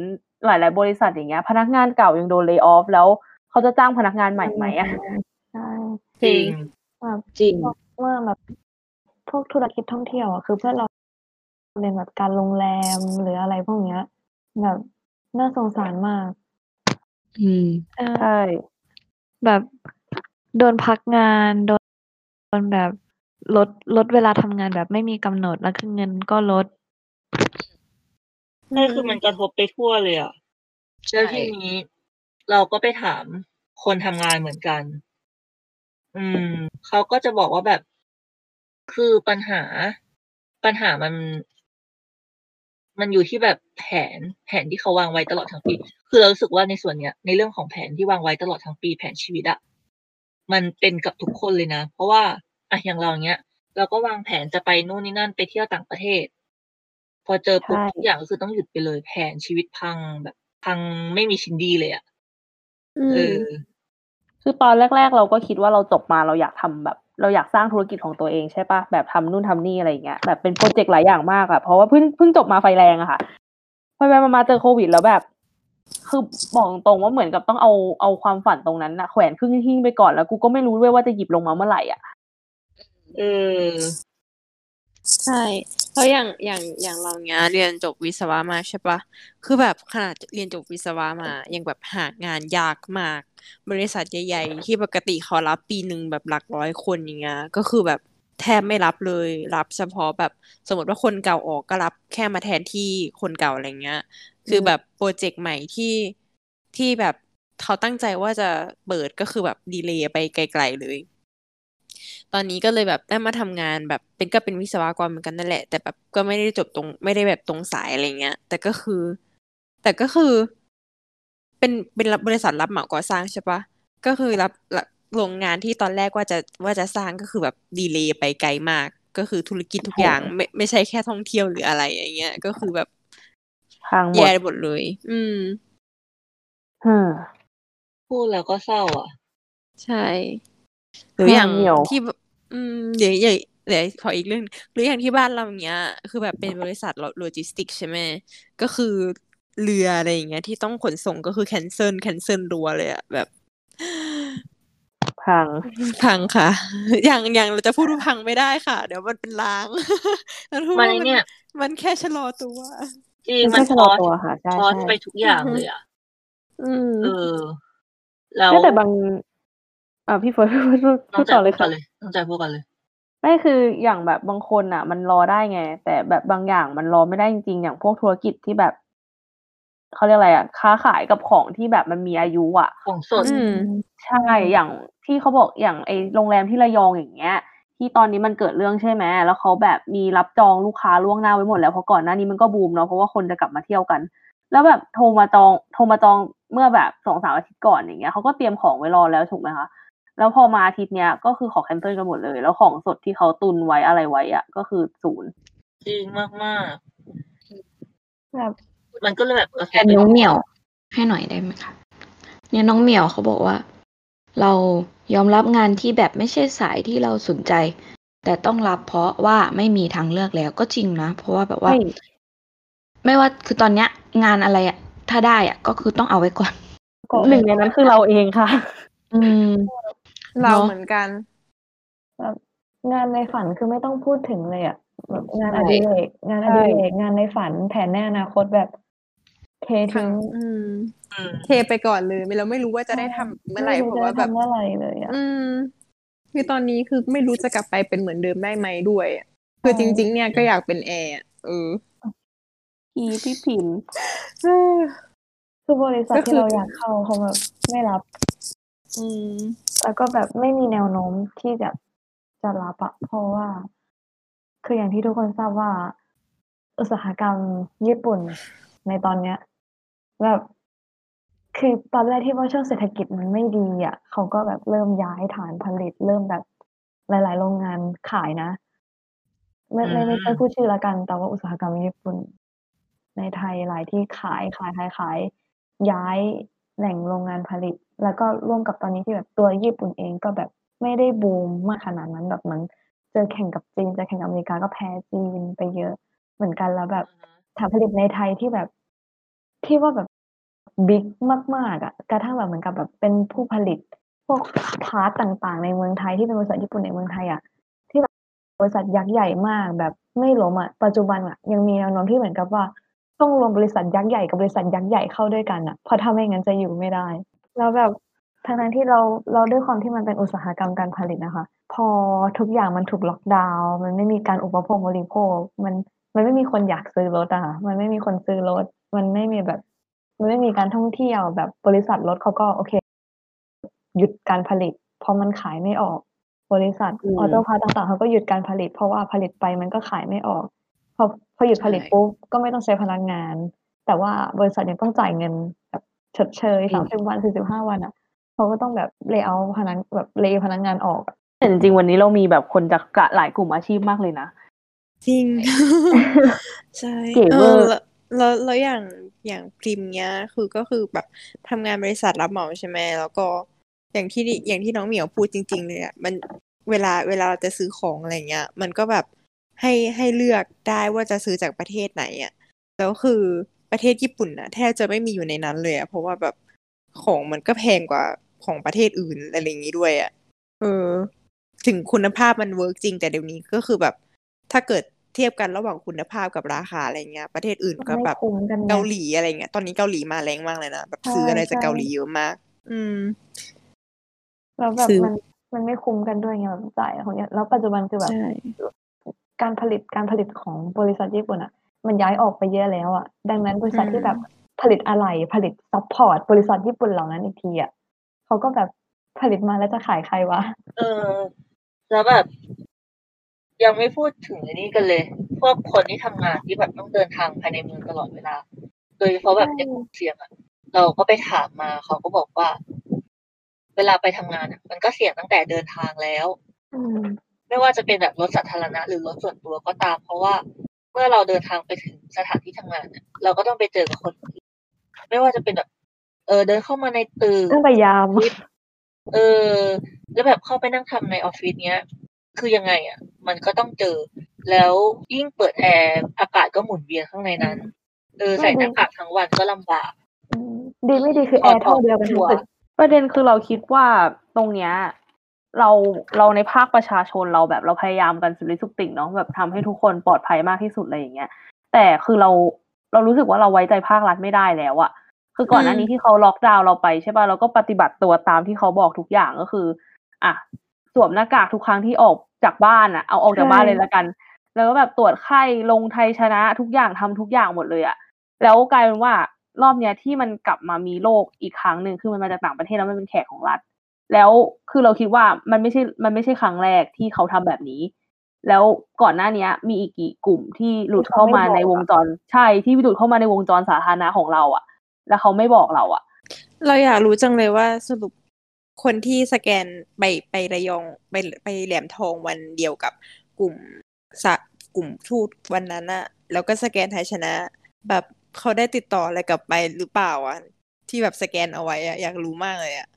หลาย ๆ บริษัทอย่างเงี้ย พนักงานเก่ายังโดนเล y o ออฟแล้ว เขาจะจ้างพนักงานใหม่ไหมอะใช่จริงแบบจริงว่าแบบพวกธุรกิจท่องเที่ยวอะคือเพื่อนเราเรียนแบบการโรงแรมหรืออะไรพวกเนี้ย แบบน่าสงสารมาก อืมเออใช่แบบโดนพักงานโดนโดนแบบลดลดเวลาทำงานแบบไม่มีกำหนดแล้วคือเงินก็ลดใช่คือมันกระทบไปทั่วเลยอะใช่แล้วทีนี้ เราก็ไปถามคนทำงานเหมือนกัน อืม เขาก็จะบอกว่าแบบ คือปัญหา ปัญหามัน มันอยู่ที่แบบแผน แผนที่เขาวางไว้ตลอดทั้งปี คือเรารู้สึกว่าในส่วนเนี้ย ในเรื่องของแผนที่วางไว้ตลอดทั้งปี แผนชีวิตอะมันเป็นกับทุกคนเลยนะ เพราะว่าอะอย่างเราเนี้ย เราก็วางแผนจะไปนู่นนี่นั่นไปเที่ยวต่างประเทศ พอเจอปุ๊บใช่ทุกอย่างก็คือต้องหยุดไปเลย แผนชีวิตพังแบบพังไม่มีชิ้นดีเลยอะอื เอมอคือตอนแรก ๆ เราก็คิดว่าเราจบมาเราอยากทำแบบ เราอยากสร้างธุรกิจของตัวเองใช่ปะแบบทำนู่นทำนี่อะไรอย่างเงี้ยแบบเป็นโปรเจกต์หลายอย่างมากอะเพราะว่าเพิ่งเพิ่งจบมาไฟแรงอะค่ะไปไปมาๆเจอโควิดแล้วแบบ คือบอกตรงว่าเหมือนกับต้องเอาเอาความฝันตรงนั้นนะแขวนครึ่งหิ้งไปก่อนแล้วกูก็ไม่รู้ด้วยว่าจะหยิบลงมาเมื่อไหร่อะเออ ใช่แล้วอย่างอย่างอย่างเราเนี้ยเรียนจบวิศวะมาใช่ปะคือแบบขนาดเรียนจบวิศวะมายังแบบหางานยากมาก บริษัทใหญ่ๆที่ปกติเขารับปีหนึ่งแบบหลักร้อยคนอย่างเงี้ยก็คือแบบแทบไม่รับเลย รับเฉพาะแบบสมมติว่าคนเก่าออกก็รับแค่มาแทนที่คนเก่าอะไรเงี้ย คือแบบโปรเจกต์ใหม่ที่ที่แบบเขาตั้งใจว่าจะเปิดก็คือแบบดีเลย์ไปไกล ๆเลย ตอนนี้ก็เลยแบบได้มาทำงานแบบเป็นก็เป็นวิศวกรเหมือนกันนั่นแหละ แต่แบบก็ไม่ได้จบตรงไม่ได้แบบตรงสายอะไรเงี้ย แต่ก็คือ แต่ก็คือ เป็นเป็นรับบริษัทรับเหมาก่อสร้างใช่ปะก็คือรับรับโรงงานที่ตอนแรกว่าจะว่าจะสร้างก็คือแบบดีเลย์ไปไกลมาก ก็คือธุรกิจทุกอย่าง ไม่ไม่ใช่แค่ท่องเที่ยวหรืออะไรอย่างเงี้ย ก็คือแบบพังหมดแย่หมดเลย อืมอืมพูดแล้วก็เศร้าอะ ใช่ หรืออย่างเหมียวที่แบบอืมเดี๋ยวเดี๋ยวเดี๋ยวขออีกเรื่อง หรืออย่างที่บ้านเราเนี้ย คือแบบเป็นบริษัทโลจิสติกใช่ไหมก็คือเรืออะไรอย่างเงี้ยที่ต้องขนส่งก็คือ cancel cancel รัวเลยอะแบบพังพังค่ะ อย่างอย่างเราจะพูดว่าพังไม่ได้ค่ะ เดี๋ยวมันเป็นล้างแล้วพูดมันว่าไอ้เนี่ย มันแค่ชะลอตัวจริงมันมันแค่พชะลออสตัวค่ะใช่พอสใช่ไปทุกอย่างเลยอะอืมเออแล้วไม่แต่บาง อ่าพี่เฟิร์สพูดพูดน้พูองดใจต่อเลพูยดกัค่ะนเลยน้องใจพูดกันเลยไม่คืออย่างแบบบางคนอะ มันรอได้ไง แต่แบบบางอย่างมันรอไม่ได้จริงๆ อย่างพวกธุรกิจที่แบบเขาเรียกอะไรอะ ค้าขายกับของที่แบบมันมีอายุอะของสดอืมใช่อย่างที่เขาบอกอย่างไอโรงแรมที่ระยองอย่างเงี้ย ที่ตอนนี้มันเกิดเรื่องใช่ไหมแล้วเขาแบบมีรับจองลูกค้าล่วงหน้าไว้หมดแล้วเพราะก่อนหน้านี้มันก็บูมเนาะเพราะว่าคนจะกลับมาเที่ยวกัน แล้วแบบโทรมาจองโทรมาจองเมื่อแบบสองสามอาทิตย์ก่อนอย่างเงี้ยเขาก็เตรียมของไว้รอแล้วถูกไหมคะ แล้วพอมาอาทิตย์เนี้ยก็คือขอแคนเซิลกันหมดเลย แล้วของสดที่เขาตุนไว้อะไรไว้อะก็คือศูนย์จริงมากมากแบบๆมันก็เลยแบบกระทแทบนน้องเหมียวให้หน่อยได้ไหมคะเนี่ยน้องเหมียวเขาบอกว่า เรายอมรับงานที่แบบไม่ใช่สายที่เราสนใจ แต่ต้องรับเพราะว่าไม่มีทางเลือกแล้วก็จริงนะเพราะว่าแบบว่า ไม่ไม่ว่าคือตอนเนี้ย งานอะไรอะถ้าได้อะก็คือต้องเอาไว้ก่อนหนึ่งในนั้นคือเราเองค่ะ อืม เราเนอะเหมือนกันแบบงานในฝันคือไม่ต้องพูดถึงเลยอะแบบงานใช่อดิเรกงานอใช่ดิเรกงานในฝันแผนในอนาคตแบบเททิ้งอืมอืมเทไปก่อนเลยเราไม่รู้ว่าจะได้ทำเมื่อไหร่ไม่เพรู้ราะจะว่าแบบทำเมื่อไหร่เลยอะอืมคือตอนนี้คือไม่รู้จะกลับไปเป็นเหมือนเดิมได้ไหมด้วยอะคือจริง ๆ เนี่ยก็อยากเป็นแอร์อะเอออีพี่พิมพ์คือบริษัทก็คือที่เราอยากเข้าเขาแบบไม่รับ อืมแล้วก็แบบไม่มีแนวโน้มที่จะจะรับอะเพราะว่า คืออย่างที่ทุกคนทราบว่า อุตสาหกรรมญี่ปุ่นในตอนเนี้ย แบบคือตอนแรกที่ว่าช่วงเศรษฐกิจมันไม่ดีอะเขาก็แบบเริ่มย้ายฐานผลิต เริ่มแบบหลาย ๆ โรงงานขายนะไม่ไม่ไม่ไม่พูดชื่อละกัน แต่ว่าอุตสาหกรรมญี่ปุ่น ในไทยหลายที่ขายขายขายขายย้ายแหล่งโรงงานผลิต แล้วก็ร่วมกับตอนนี้ที่แบบตัวญี่ปุ่นเองก็แบบไม่ได้บูมมากขนาดนั้นแบบเหมือนเจอแข่งกับจีนเจอแข่งกับอเมริกาก็แพ้จีนไปเยอะเหมือนกันแล้วแบบฐานผลิตในไทยที่แบบที่ว่าแบบบิ๊กมากๆอะกระทั่งแบบเหมือนกับแบบเป็นผู้ผลิตพวกพาร์ทต่างๆ ในเมืองไทยที่เป็นบริษัทญี่ปุ่นในเมืองไทยอะที่แบบบริษัทยักษ์ใหญ่มาก แบบไม่ล้มอะปัจจุบันอะยังมีแนวโน้มที่เหมือนกับว่าต้องรวมบริษัทยักษ์ใหญ่กับบริษัทยักษ์ใหญ่เข้าด้วยกันอะเพราะถ้าไม่งั้นจะอยู่ไม่ได้ แล้วแบบทั้งนั้นที่เราเราด้วยความที่มันเป็นอุตสาหกรรมการผลิตนะคะ พอทุกอย่างมันถูกล็อกดาวน์มันไม่มีการอุปโภคบริโภค มันมันไม่มีคนอยากซื้อรถอะค่ะมันไม่มีคนซื้อรถ มันไม่มีแบบ มันไม่มีการท่องเที่ยวแบบบริษัทรถเขาก็โอเค หยุดการผลิต เพราะมันขายไม่ออก บริษัทอืม auto part ต่างๆเขาก็หยุดการผลิต เพราะว่าผลิตไปมันก็ขายไม่ออกพอพอหยุดผลิตใช่ปุ๊บก็ไม่ต้องใช้พนักงาน แต่ว่าบริษัทยังต้องจ่ายเงินแบบ ชดเชยอืมสามสิบวันสี่สิบห้าวันอะเขาก็ต้องแบบเลเยอร์พนักแบบเลพนักงานออกอะแต่จริงๆวันนี้เรามีแบบคนจากกะหลายกลุ่มอาชีพมากเลยนะ จริง ใช่เก๋เอเวออร์แล้วแล้วแล้วอย่างอย่างพริมเนี้ย คือก็คือแบบทำงานบริษัทรับเหมาใช่ไหมแล้วก็อย่างที่อย่างที่น้องเหมียวพูดจริง ๆ เลยอะมันเวลาเวลาเราจะซื้อของอะไรเงี้ย มันก็แบบให้ให้เลือกได้ว่าจะซื้อจากประเทศไหนอะแล้วคือ ประเทศญี่ปุ่นอะแทบจะไม่มีอยู่ในนั้นเลยอะเพราะว่าแบบของมันก็แพงกว่าของประเทศอื่นอะไรอย่างงี้ด้วยอะเออ ถึงคุณภาพมันเวิร์กจริง แต่เดี๋ยวนี้ก็คือแบบ ถ้าเกิดเทียบกันระหว่างคุณภาพกับราคาอะไรเงี้ย ประเทศอื่นมันก็ไม่แบบคุ้มกันไงเกาหลีอะไรเงี้ย ตอนนี้เกาหลีมาแรงมากเลยนะแบบใช่ซื้ออะไรจากใช่เกาหลีเยอะมาก อืมแล้วแบบซื้อมันมันไม่คุ้มกันด้วยไงแบบจ่ายของเนี้ยแล้วปัจจุบันคือแบบใช่การผลิตการผลิตของบริษัทญี่ปุ่นอะ มันย้ายออกไปเยอะแล้วอะ ดังนั้นบริษัทที่แบบผลิตอะไหล่ผลิต support บริษัทญี่ปุ่นเหล่านั้นอีกทีอะเขาก็แบบผลิตมาแล้วจะขายใครวะ เออ แล้วแบบ ยังไม่พูดถึงอันนี้กันเลย พวกคนที่ทำงานที่แบบต้องเดินทางภายในเมืองตลอดเวลา โดยเฉพาะแบบในกลุ่มเสี่ยงอะเราก็ไปถามมาเขาก็บอกว่า เวลาไปทำงานอะมันก็เสี่ยงตั้งแต่เดินทางแล้วอืมไม่ว่าจะเป็นแบบรถสาธารณะหรือรถส่วนตัวก็ตาม เพราะว่าเมื่อเราเดินทางไปถึงสถานที่ทำงานเนี่ยเราก็ต้องไปเจอกับคนอื่นไม่ว่าจะเป็นแบบ เออเดินเข้ามาในตึกตั้งแต่ยามเออ แล้วแบบเข้าไปนั่งทำในออฟฟิศเนี้ย คือยังไงอะ มันก็ต้องเจอ แล้วยิ่งเปิดแอร์อากาศก็หมุนเวียนข้างในนั้น เออใส่หน้ากากทั้งวันก็ลำบากอืมดีไม่ดีคือแอร์เท่าเดียวกันทั้งตึกประเด็นคือเราคิดว่าตรงเนี้ย เราเราในภาคประชาชนเราแบบเราพยายามกันสุดฤทธิ์สุดติ่งเนาะแบบทำให้ทุกคนปลอดภัยมากที่สุดอะไรอย่างเงี้ยแต่คือเราเรารู้สึกว่าเราไว้ใจภาครัฐไม่ได้แล้วอะคือก่อนหน้านี้ที่เขาล็อกดาวน์เราไปใช่ป่ะเราก็ปฏิบัติตัวตามที่เขาบอกทุกอย่างก็คือ อะสวมหน้ากากทุกครั้งที่ออกจากบ้านอะเอาออกจากบ้านเลยละกัน แล้วก็แบบตรวจไข้ลงไทยชนะทุกอย่างทำทุกอย่างหมดเลยอะแล้วกลายเป็นว่ารอบเนี้ยที่มันกลับมามีโรคอีกครั้งหนึ่งคือมันมาจากต่างประเทศแล้วมันเป็นแขกของรัฐ แล้วคือเราคิดว่ามันไม่ใช่มันไม่ใช่ครั้งแรกที่เขาทำแบบนี้ แล้วก่อนหน้าเนี้ยมีอีกกี่กลุ่มที่หลุดเข้ามาในวงจรใช่ที่หลุดเข้ามาในวงจรสาธารณะของเราอะแล้วเขาไม่บอกเราอะเราอยากรู้จังเลยว่าสรุปคนที่สแกนไปไประยองไปไปแหลมทองวันเดียวกับกลุ่มสะกลุ่มทูตวันนั้นอะแล้วก็สแกนไทยชนะ แบบเขาได้ติดต่ออะไรกลับไปหรือเปล่าอะที่แบบสแกนเอาไว้อะอยากรู้มากเลยอะ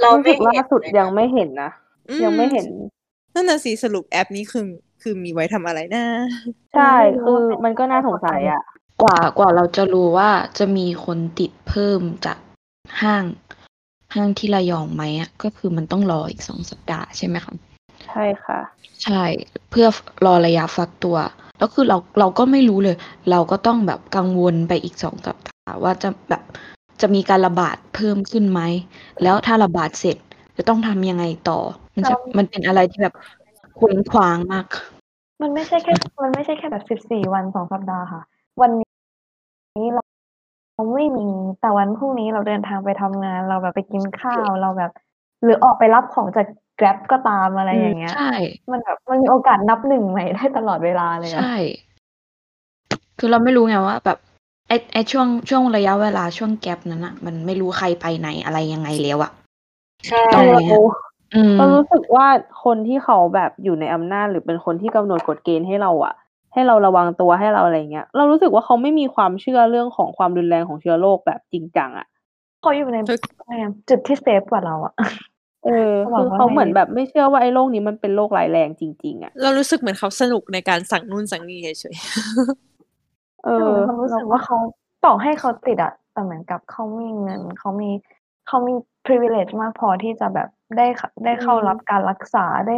เรารู้ไม่สึกเห็นล่าสุดเลยยังนะไม่เห็นนะอืยังไม่เห็น นั่นน่ะสิสรุปแอปนี้คือคือมีไว้ทำอะไรนะ ใช่ไม่รู้คือว่าเป็นมันก็น่าสงสัยอะกว่ากว่าเราจะรู้ว่าจะมีคนติดเพิ่มจากห้าง ห้างที่ระยองไหมอะก็คือมันต้องรออีกสองสัปดาห์ใช่ไหมคะ ใช่ค่ะ ใช่ เพื่อรอระยะฟักตัว แล้วคือเราเราก็ไม่รู้เลย เราก็ต้องแบบกังวลไปอีกสองสัปดาห์ว่าจะแบบ จะมีการระบาดเพิ่มขึ้นไหม แล้วถ้าระบาดเสร็จจะต้องทำยังไงต่อ มันจะมันเป็นอะไรที่แบบเคว้งคว้างมาก มันไม่ใช่แค่ มันไม่ใช่แค่แบบสิบสี่วันสองสัปดาห์ค่ะ วันนี้เราเราไม่มีแต่วันพรุ่งนี้เราเดินทางไปทำงาน เราแบบไปกินข้าวเราแบบ หรือออกไปรับของจาก Grab ก็ตามอะไรอย่างเงี้ยใช่มันแบบมันมีโอกาสนับหนึ่งใหม่ได้ตลอดเวลาเลยอะใช่ คือเราไม่รู้ไงว่าแบบ ไอไอช่วงช่วงระยะเวลาช่วงแกลบนั้นอะมันไม่รู้ใครไปไหนอะไรยังไงแล้วอะใช่ตอนเนี้ยอืมเรารู้สึกว่าคนที่เขาแบบอยู่ในอำนาจหรือเป็นคนที่กำหนดกฎเกณฑ์ให้เราอะให้เราระวังตัวให้เราอะไรเงี้ย เรารู้สึกว่าเขาไม่มีความเชื่อเรื่องของความรุนแรงของเชื้อโรคแบบจริงจังอะเขาอยู่ในอะไรอะจุดที่เซฟกว่าเราอะเออเขาบอกคือว่าเขาไงเหมือนแบบไม่เชื่อว่าไอ้โรคนี้มันเป็นโรคร้ายแรงจริง ๆอะเรารู้สึกเหมือนเขาสนุกในการสั่งนู่นสั่งนี่เฉย เอเอออความรู้สึกว่าเขาต่อให้เขาติดอะแต่เหมือนกับเขามีเงินเขามีเขามี privilege มากพอที่จะแบบได้เข้าได้เข้าอืมรับการรักษาได้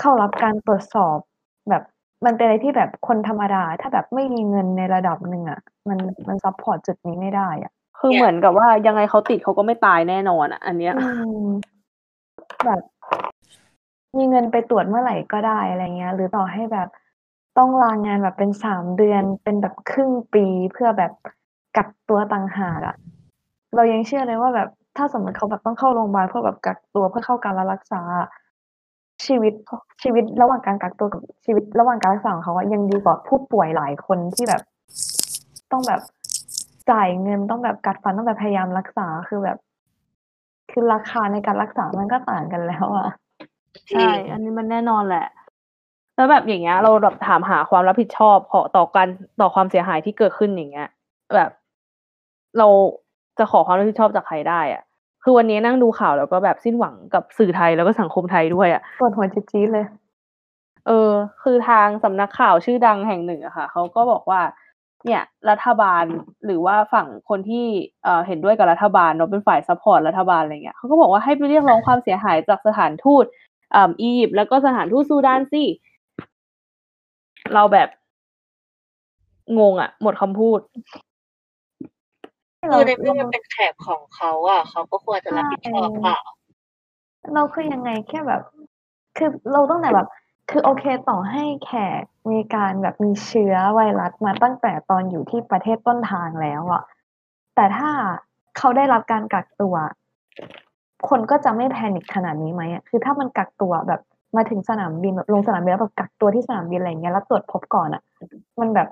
เข้ารับการตรวจสอบแบบมันเป็นอะไรที่แบบคนธรรมดา ถ้าแบบไม่มีเงินในระดับหนึ่งอะมันมัน support จุดนี้ไม่ได้อะคือเหมือนกับว่ายังไงเขาติดเขาก็ไม่ตายแน่นอนอะอันเนี้ยอืมแบบ มีเงินไปตรวจเมื่อไหร่ก็ได้อะไรเงี้ย หรือต่อให้แบบ ต้องลางานแบบเป็นสามเดือนเป็นแบบครึ่งปีเพื่อแบบกักตัวต่างหากอะเรายังเชื่อเลยว่าแบบถ้าสมมติเขาแบบต้องเข้าโรงพยาบาลเพื่อแบบกักตัวเพื่อเข้าการรักษา ชีวิตชีวิตระหว่างการกักตัวกับชีวิตระหว่างการรักษาของเขาอะยังดีกว่าผู้ป่วยหลายคนที่แบบ ต้องแบบจ่ายเงินต้องแบบกัดฟันต้องแบบพยายามรักษาคือแบบ คือราคาในการรักษามันก็ต่างกันแล้วอะใช่ อันนี้มันแน่นอนแหละ แล้วแบบอย่างเงี้ย เราแบบถามหาความรับผิดชอบขอต่อการต่อความเสียหายที่เกิดขึ้นอย่างเงี้ย แบบ เราจะขอความรับผิดชอบจากใครได้อะคือวันนี้นั่งดูข่าวแล้วก็แบบสิ้นหวังกับสื่อไทยแล้วก็สังคมไทยด้วยอะปวดหัวจี๊ดๆเลย เออ คือทางสำนักข่าวชื่อดังแห่งหนึ่งอะค่ะเขาก็บอกว่า เนี่ย รัฐบาลหรือว่าฝั่งคนที่เอ่อเห็นด้วยกับรัฐบาลเนาะเป็นฝ่าย support รัฐบาลอะไรเงี้ยเขาก็บอกว่าให้ไปเรียกร้องความเสียหายจากสถานทูตอ่าอียิปต์แล้วก็สถานทูตซูดานสิ เราแบบงงอะหมดคำพูดคือในเมื่อมันเป็นแขกของเขาอะเขาก็ควรจะรับผิดชอบเปล่าเราคือยังไงแค่แบบ คือเราตั้งแต่แบบ คือโอเคต่อให้แขกมีการแบบมีเชื้อไวรัสมาตั้งแต่ตอนอยู่ที่ประเทศต้นทางแล้วอะแต่ถ้าเขาได้รับการกักตัว คนก็จะไม่แพนิคขนาดนี้ไหมอะคือถ้ามันกักตัวแบบ มาถึงสนามบินแบบลงสนามบินแล้วแบบกักตัวที่สนามบินอะไรอย่างเงี้ยแล้วตรวจพบก่อนอะมันแบบ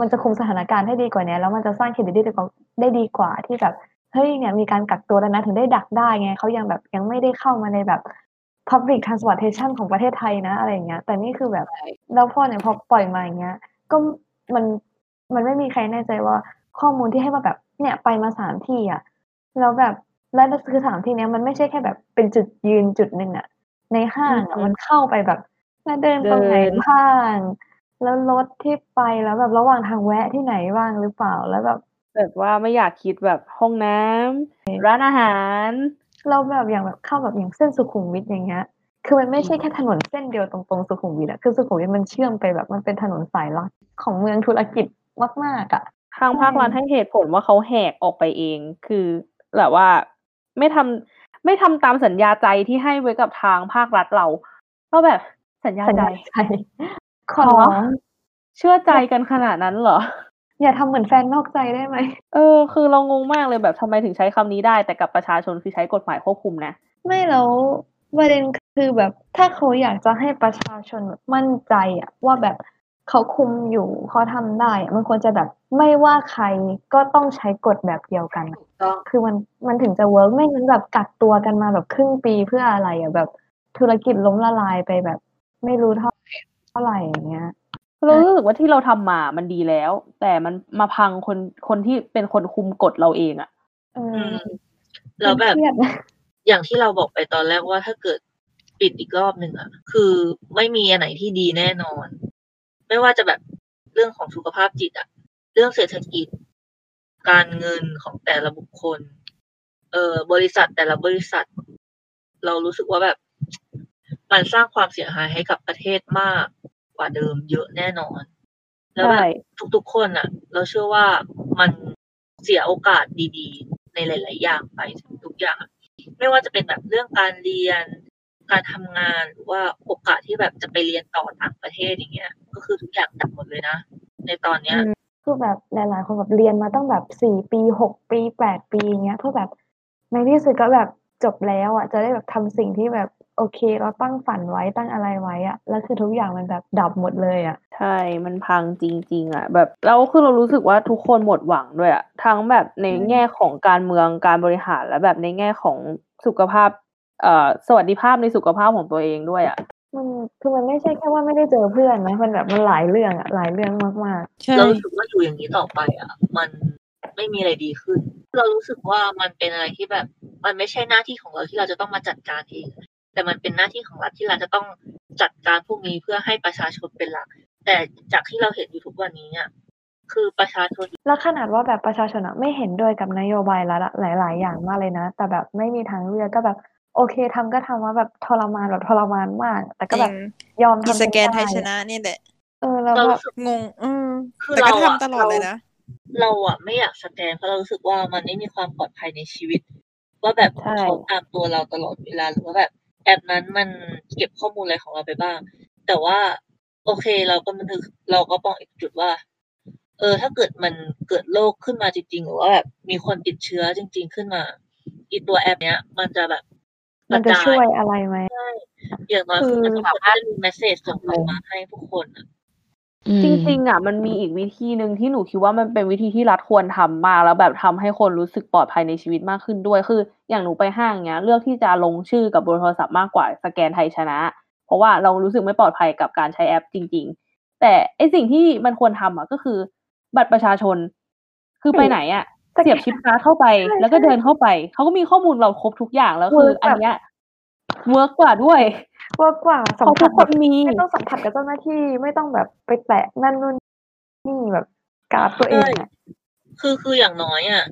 มันจะคุมสถานการณ์ให้ดีกว่านี้แล้วมันจะสร้างเครดิตได้ดีกว่าได้ดีกว่าที่แบบเฮ้ยเนี่ยมีการกักตัวแล้วนะถึงได้ดักได้ไงเขายังแบบยังไม่ได้เข้ามาในแบบ public transportation ของประเทศไทยนะอะไรอย่างเงี้ย แต่นี่คือแบบแล้วพอเนี่ยพอปล่อยมาอย่างเงี้ย ก็มันมันไม่มีใครแน่ใจว่าข้อมูลที่ให้มาแบบเนี่ยไปมาสามที่อะแล้วแบบแล้วคือสามที่เนี้ยมันไม่ใช่แค่แบบเป็นจุดยืนจุดหนึ่งอะ ในห้างอะอืมมันเข้าไปแบบแล้วเดินตรงไหนเดินบ้าง แล้วรถที่ไปแล้วแบบระหว่างทางแวะที่ไหนบ้างหรือเปล่าแล้วแบบแบบว่าไม่อยากคิดแบบห้องน้ำร้านอาหาร เราแบบอย่างแบบเข้าแบบอย่างเส้นสุขุมวิทอย่างเงี้ยคือมันไม่ใช่แค่ถนนเส้นเดียวตรงๆสุขุมวิทอะคือสุขุมวิทมันเชื่อมไปแบบมันเป็นถนนสายหลักของเมืองธุรกิจมากๆอะทางภาครัฐให้เหตุผลว่าเขาแหกออกไปเอง คือแบบว่าไม่ทำ ไม่ทำตามสัญญาใจที่ให้ไว้กับทางภาครัฐเราก็แบบสัญญาสัญใจญาใจขอเชื่อใจกันขนาดนั้นเหรอ อย่าทำเหมือนแฟนนอกใจได้ไหมเออ คือเรางงมากเลยแบบทำไมถึงใช้คำนี้ได้ แต่กับประชาชนคือใช้กฎหมายควบคุมนะ ไม่แล้วประเด็นคือแบบถ้าเขาอยากจะให้ประชาชนแบบมั่นใจอะว่าแบบ เขาคุมอยู่เขาทำได้อะมันควรจะแบบไม่ว่าใครก็ต้องใช้กฎแบบเดียวกันอะถูกต้องคือมันมันถึงจะเวิร์กไม่งั้นแบบกักตัวกันมาแบบครึ่งปีเพื่ออะไรอะแบบ ธุรกิจล้มละลายไปแบบ ไม่รู้เท่าเท่าไหร่อย่างเงี้ยเรารู้สึกว่าที่เราทำมามันดีแล้ว แต่มันมาพังคนคนที่เป็นคนคุมกฎเราเองอะเออือมแล้วแบบเครียดนะอย่างที่เราบอกไปตอนแรกว่าถ้าเกิดปิดอีกรอบหนึ่งอะ คือไม่มีอันไหนที่ดีแน่นอน ไม่ว่าจะแบบเรื่องของสุขภาพจิตอะเรื่องเศรษฐกิจ การเงินของแต่ละบุคคล เอ่อบริษัทแต่ละบริษัท เรารู้สึกว่าแบบมันสร้างความเสียหายให้กับประเทศมากกว่าเดิมเยอะแน่นอน แล้วแบใช่บทุกๆคนอะเราเชื่อว่ามันเสียโอกาสดีๆ ในหลาย ๆ อย่างไปทุกอย่างอะไม่ว่าจะเป็นแบบเรื่องการเรียน การทำงานหรือว่าโอกาสที่แบบจะไปเรียนต่อต่างประเทศอย่างเงี้ย ก็คือทุกอย่างดับหมดเลยนะ ในตอนเนี้ยคือแบบหลายๆคนแบบเรียนมาตั้งแบบสี่ปีหกปีแปดปีอย่างเงี้ยเพื่อแบบในที่สุดก็แบบจบแล้วอะจะได้แบบทำสิ่งที่แบบโอเค เราตั้งฝันไว้ตั้งอะไรไว้อะแล้วคือทุกอย่างมันแบบดับหมดเลยอะใช่มันพังจริง ๆ อะ แบบแล้วคือเรารู้สึกว่าทุกคนหมดหวังด้วยอะทั้งแบบในแง่ของการเมืองการบริหารและแบบในแง่ของสุขภาพเอ่อ สวัสดิภาพในสุขภาพของตัวเองด้วยอะมันคือมันไม่ใช่แค่ว่าไม่ได้เจอเพื่อนนะมันแบบมันหลายเรื่องอะหลายเรื่องมากใช่เรารู้สึกว่าอยู่อย่างนี้ต่อไปอะมันไม่มีอะไรดีขึ้น เรารู้สึกว่ามันเป็นอะไรที่แบบ มันไม่ใช่หน้าที่ของเราที่เราจะต้องมาจัดการเอง แต่มันเป็นหน้าที่ของรัฐที่เราจะต้องจัดการพวกนี้เพื่อให้ประชาชนเป็นหลัก แต่จากที่เราเห็นอยู่ทุกวันนี้อะคือประชาชนๆแล้วขนาดว่าแบบประชาชนอะไม่เห็นด้วยกับนโยบายรัฐอะหลาย ๆ อย่างมากเลยนะ แต่แบบไม่มีทางเลือกก็แบบ โอเคทำก็ทำว่าแบบทรมานแบบทรมานมาก แต่จก็ริแบงบยอมอีทำสแกนจไทยด้ชนะเนี่ยแหละ เออแล้วเราแบบรู้สึกงง อืมคือแต่ก็เราอะทำตลอดเลยนะ เราอะไม่อยากสแกนเพราะเรารู้สึกว่ามันไม่มีความปลอดภัยในชีวิต ว่าแบบใช่เขาตามตัวเราตลอดเวลาหรือว่าแบบแอปนั้นมันเก็บข้อมูลอะไรของเราไปบ้าง แต่ว่าโอเคเราก็มันถึกเราก็มองอีกจุดว่า เออ ถ้าเกิดมันเกิดโรคขึ้นมาจริงๆ หรือว่าแบบมีคนติดเชื้อจริง ๆ ขึ้นมาอีตัวแอป เนี้ย มันจะแบบก มันระจะจาช่วยยอะไรไหมอย่างน้อยคืคืออมันก็จะมีเมสเซจส่งออกมาให้ผู้คนอะอืมจริงๆอะมันมีอีกวิธีหนึ่งที่หนูคิดว่ามันเป็นวิธีที่รัฐควรทำมากแล้วแบบทำให้คนรู้สึกปลอดภัยในชีวิตมากขึ้นด้วย คือ อย่างหนูไปห้างเนี้ย เลือกที่จะลงชื่อกับบนโทรศัพท์มากกว่าสแกนไทยชนะ เพราะว่าเรารู้สึกไม่ปลอดภัยกับการใช้แอปจริง ๆ แต่ไอสิ่งที่มันควรทำอะก็คือ บัตรประชาชน คือไปไหนอะสแกน เสียบชิปการ์ดเข้าไปใช่แล้วก็เดินเข้าไป เขาก็มีข้อมูลเราครบทุกอย่างแล้วคือ Work อันเนี้ยเวิร์กกว่าด้วยว่ากว่าเพสัมราะผัทุสกคแบบนมีไม่ต้องสัมผัสกับเจ้าหน้าที่ไม่ต้องแบบไปแตะนั่นนู่นนี่แบบการ์ดตัวเองอะคือคืออย่างน้อยอะ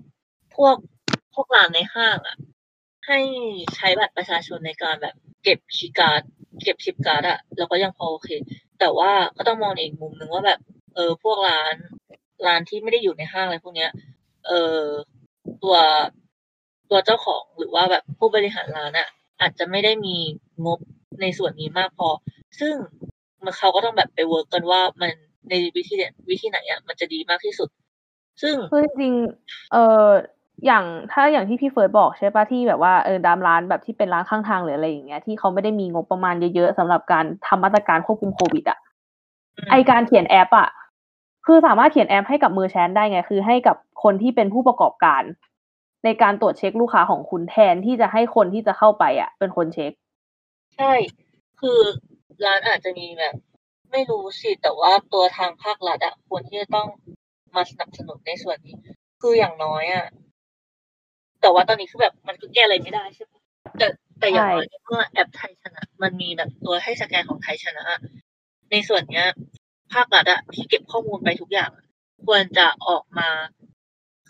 พวกพวกร้านในห้างอะ ให้ใช้บัตรประชาชนในการแบบ เก็บชิปการ์ดเก็บชิปการ์ดอะเราก็ยังพอโอเค แต่ว่าก็ต้องมองในอีกมุมหนึ่งว่าแบบ เออพวกร้านร้านที่ไม่ได้อยู่ในห้างอะไรพวกเนี้ย เออตัวตัวเจ้าของหรือว่าแบบผู้บริหารร้านอะอาจจะไม่ได้มีงบในส่วนนี้มากพอ ซึ่งมันเขาก็ต้องแบบไป work กันว่ามันในวิธีเนี่ยวิธีไหนอะมันจะดีมากที่สุด ซึ่งคือจริงๆเอออย่างถ้าอย่างที่พี่เฟิร์สบอกใช่ปะที่แบบว่าเออดามร้านแบบที่เป็นร้านข้างทางหรืออะไรอย่างเงี้ยที่เขาไม่ได้มีงบประมาณเยอะๆสำหรับการทำมาตรการควบคุมโควิดอะอืมไอการเขียนแอปอะ คือสามารถเขียนแอปให้กับมือแชนได้ไง คือให้กับคนที่เป็นผู้ประกอบการ ในการตรวจเช็คลูกค้าของคุณแทนที่จะให้คนที่จะเข้าไปอะ เป็นคนเช็ค ใช่ คือร้านอาจจะมีแบบ ไม่รู้สิ แต่ว่าตัวทางภาครัฐอะควรที่จะต้องมาสนับสนุนในส่วนนี้ คืออย่างน้อยอะ แต่ว่าตอนนี้คือแบบมันก็แก้อะไรไม่ได้ใช่ปะแต่แต่อย่างน้อยเมื่อแอปไทยชนะ มันมีแบบตัวให้สแกนของไทยชนะ ในส่วนเนี้ย ภาครัฐอะที่เก็บข้อมูลไปทุกอย่างอะควรจะออกมา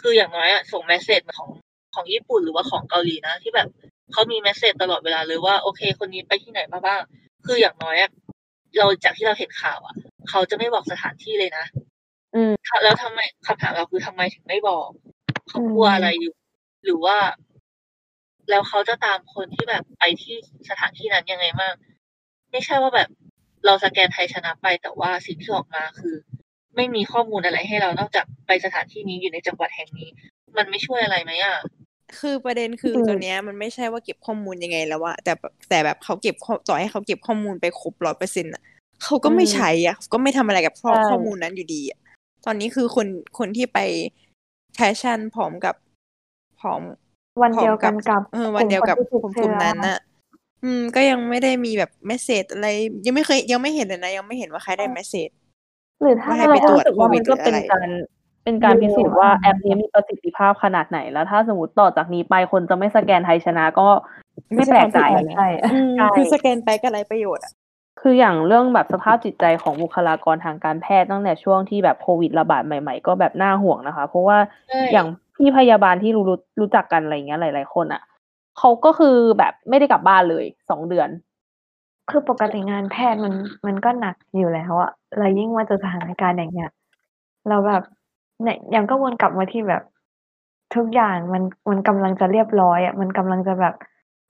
คืออย่างน้อยอะส่งเมสเซจของของญี่ปุ่นหรือว่าของเกาหลีนะ ที่แบบเขามีเมสเซจตลอดเวลาเลยว่าโอเค คนนี้ไปที่ไหนมาบ้าง คืออย่างน้อยอะเราจากที่เราเห็นข่าวอะเขาจะไม่บอกสถานที่เลยนะอืมแล้วทำไมคำถามเราคือทำไมถึงไม่บอกเขากลัวอะไรอยู่ หรือว่า แล้วเขาจะตามคนที่แบบไปที่สถานที่นั้นยังไงบ้างไม่ใช่ว่าแบบ เราสแกนไทยชนะไป แต่ว่าสิ่งที่ออกมาคือ ไม่มีข้อมูลอะไรให้เรานอกจากไปสถานที่นี้อยู่ในจังหวัดแห่งนี้ มันไม่ช่วยอะไรไหมอะคือประเด็นคืออืมตัวเนี้ยมันไม่ใช่ว่าเก็บข้อมูลยังไงแล้วอะแต่แบบแต่แบบเขาเก็บข้อต่อให้เขาเก็บข้อมูลไปครบร้อยเปอร์เซ็นต์อะเขาก็ไม่อืมใช้อะเขาก็ไม่ทำอะไรกับข้อใช่ข้อมูลนั้นอยู่ดีอะตอนนี้คือคนคนที่ไปแฟชั่นพร้อมกับพร้อมวันเดียวกันกับเออวันเดียวกับกกลุ่ลุ่มมคนที่ติดกลุ่มเชื้อนั้นน่ะ อืม ก็ยังไม่ได้มีแบบเมสเซจอะไร ยังไม่เคยยังไม่เห็นเลยนะ ยังไม่เห็นว่าใครได้เมสเซจหรือถ้าว่าให้เราไปตรวจรู้สึกว่ามันก็โควิดหรือเป็นอะไรการเป็นการพิสูจน์ว่าแอปนี้มีประสิทธิภาพขนาดไหนแล้วถ้าสมมติต่อจากนี้ไปคนจะไม่สแกนไทยชนะก็ไม่แปลกใจไม่ใช่ความผิดอะไรใช่อืมใช่คือสแกนไปก็ไรประโยชน์อะคืออย่างเรื่องแบบสภาพจิตใจของบุคลากรทางการแพทย์ตั้งแต่ช่วงที่แบบโควิดระบาดใหม่ ๆ ก็แบบน่าห่วงนะคะ เพราะว่าใช่อย่างพี่พยาบาลที่รู้รู้รู้จักกันอะไรเงี้ยหลาย ๆ คนอะ เขาก็คือแบบไม่ได้กลับบ้านเลยสองเดือน คือปกติงานแพทย์มันมันก็หนักอยู่แล้วอะแล้วยิ่งมาเจอสถานการณ์อย่างเงี้ย เราแบบเนี่ยยังก็วนกลับมาที่แบบ ทุกอย่างมันมันกำลังจะเรียบร้อยอะมันกำลังจะแบบ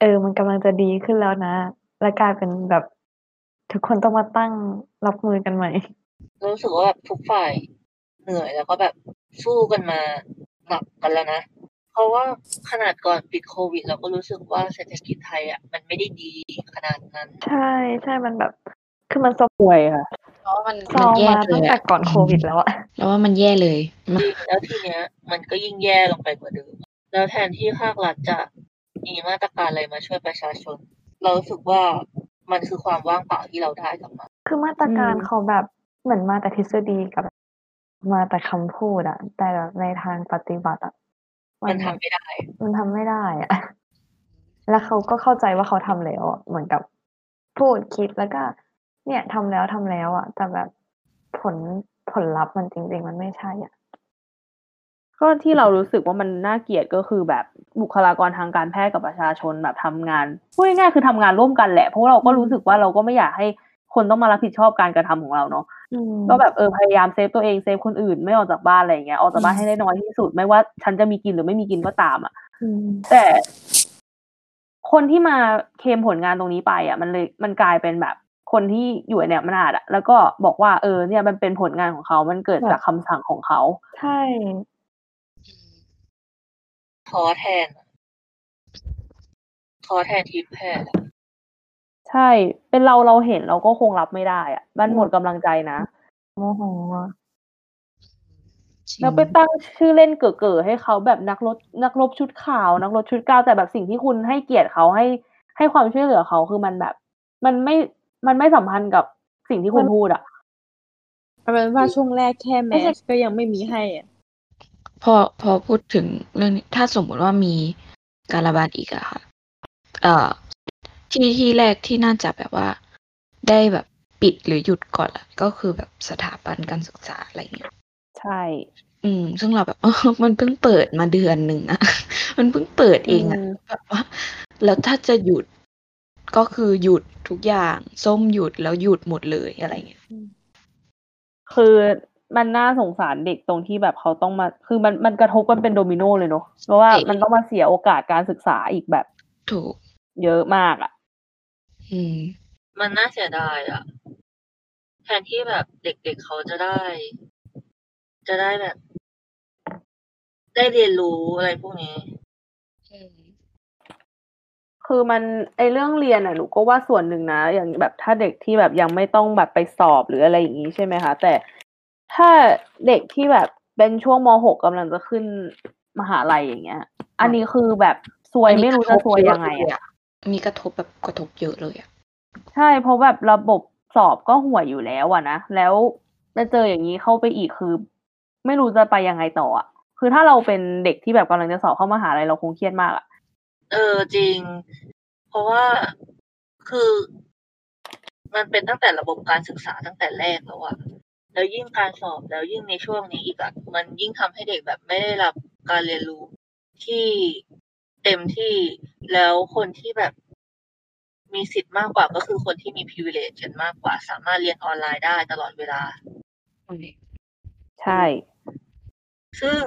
เออ มันกำลังจะดีขึ้นแล้วนะ แล้วกลายเป็นแบบทุกคนต้องมาตั้งรับมือกันใหม่ รู้สึกว่าแบบทุกฝ่ายเหนื่อยแล้วก็แบบสู้กันมาหนักกันแล้วนะ เพราะว่าขนาดก่อนปิดโควิด เราก็รู้สึกว่าเศรษฐกิจไทยอะมันไม่ได้ดีขนาดนั้น ใช่ใช่มันแบบคือมันซบป่วยค่ะเพราะว่ามันซมันองแย่มาเลตั้งยแต่อะก่อนโควิดแล้วอะแล้วว่ามันแย่เลยจริงแล้วทีเนี้ย มันก็ยิ่งแย่ลงไปกว่าเดิม แล้วแทนที่ภาครัฐจะมีมาตรการอะไรมาช่วยประชาชน เรารู้สึกว่ามันคือความว่างเปล่าที่เราได้กลับมาคือมาตรการอืมเขาแบบเหมือนมาแต่ทฤษฎีกับ มาแต่คำพูดอะแต่แบบในทางปฏิบัติอะ มันทำไม่ได้ มันทำไม่ได้อะแล้วเขาก็เข้าใจว่าเขาทำแล้วอะเหมือนกับพูดคิดแล้วก็ เนี่ยทำแล้วทำแล้วอะแต่แบบผลผลลัพธ์มันจริง ๆ มันไม่ใช่อะก็ที่เรารู้สึกว่ามันน่าเกลียดก็คือแบบบุคลากรทางการแพทย์กับประชาชนแบบทำงานพูดง่ายๆคือทำงานร่วมกันแหละเพราะว่าเราก็รู้สึกว่าเราก็ไม่อยากให้คนต้องมารับผิดชอบการกระทำของเราเนาะอืม ก็แบบเออพยายาม save ตัวเอง save คนอื่นไม่ออกจากบ้านอะไรอย่างเงี้ยออกจากบ้านให้ได้น้อยที่สุด ไม่ว่าฉันจะมีกินหรือไม่มีกินก็ตามอะอืมแต่คนที่มาเคลมผลงานตรงนี้ไปอะ มันเลยมันกลายเป็นแบบคนที่อยู่ในอำนาจอะ แล้วก็บอกว่าเออ เนี่ยมันเป็นผลงานของเขา มันเกิดจากคำสั่งของเขา ใช่ท้อแทนอะท้อแทนทีมแพทย์อะ ใช่ เป็นเราเราเห็นเราก็คงรับไม่ได้อะมันหมดกำลังใจนะโมโหอะแล้วไปตั้งชื่อเล่นเก๋อๆให้เขาแบบนักรบนักรบชุดขาว นักรบชุดกาวแต่แบบสิ่งที่คุณให้เกียรติเขาให้ให้ความช่วยเหลือเขาคือมันแบบ มันไม่มันไม่สัมพันธ์กับสิ่งที่คุณพูดอะเอาเป็นว่าช่วงแรกแค่แมสก็ยังไม่มีให้อะพอพอพูดถึงเรื่องนี้ถ้าสมมุติว่ามีการระบาดอีกอะค่ะ เอ่อ ที่ที่แรกที่น่าจะแบบว่า ได้แบบปิดหรือหยุดก่อนอะก็คือแบบสถาบันการศึกษาอะไรเงี้ยใช่ อืม ซึ่งเราแบบมันเพิ่งเปิดมาเดือนหนึ่งอะมันเพิ่งเปิดเองอะอืมแบบว่า แล้วถ้าจะหยุดก็คือหยุดทุกอย่างส้มหยุดแล้วหยุดหมดเลยอะไรเงี้ยคือมันน่าสงสารเด็กตรงที่แบบเขาต้องมา คือมันมันกระทบกันเป็นโดมิโนเลยเนาะเพราะว่าใช่มันต้องมาเสียโอกาสการศึกษาอีกแบบถูกเยอะมากอะ อืม มันน่าเสียดายอะ แทนที่แบบเด็ก ๆ เขาจะได้ จะได้แบบ ได้เรียนรู้อะไรพวกนี้คือมันไอเรื่องเรียนอะหนูก็ว่าส่วนหนึ่งนะ อย่างแบบถ้าเด็กที่แบบยังไม่ต้องแบบไปสอบหรืออะไรอย่างนี้ใช่ไหมคะ แต่ถ้าเด็กที่แบบเป็นช่วงมหกกำลังจะขึ้นมหาลัยอย่างเงี้ย อันนี้คือแบบซวยไม่รู้จะซวยยังไงอะ มีกระทบแบบกระทบเยอะเลยอะใช่เพราะแบบระบบสอบก็ห่วยอยู่แล้วอะนะแล้วมาเจออย่างนี้เข้าไปอีกคือ ไม่รู้จะไปยังไงต่ออะคือถ้าเราเป็นเด็กที่แบบกำลังจะสอบเข้ามหาลัยเราคงเครียดมากอะเออจริง เพราะว่าคือมันเป็นตั้งแต่ระบบการศึกษาตั้งแต่แรกแล้วอะแล้วยิ่งการสอบแล้วยิ่งในช่วงนี้อีกอะมันยิ่งทำให้เด็กแบบไม่ได้รับการเรียนรู้ที่ เต็มที่แล้วคนที่แบบมีสิทธิ์มากกว่าก็คือคนที่มี privilege กันมากกว่า สามารถเรียนออนไลน์ได้ตลอดเวลา ใช่ ซึ่ง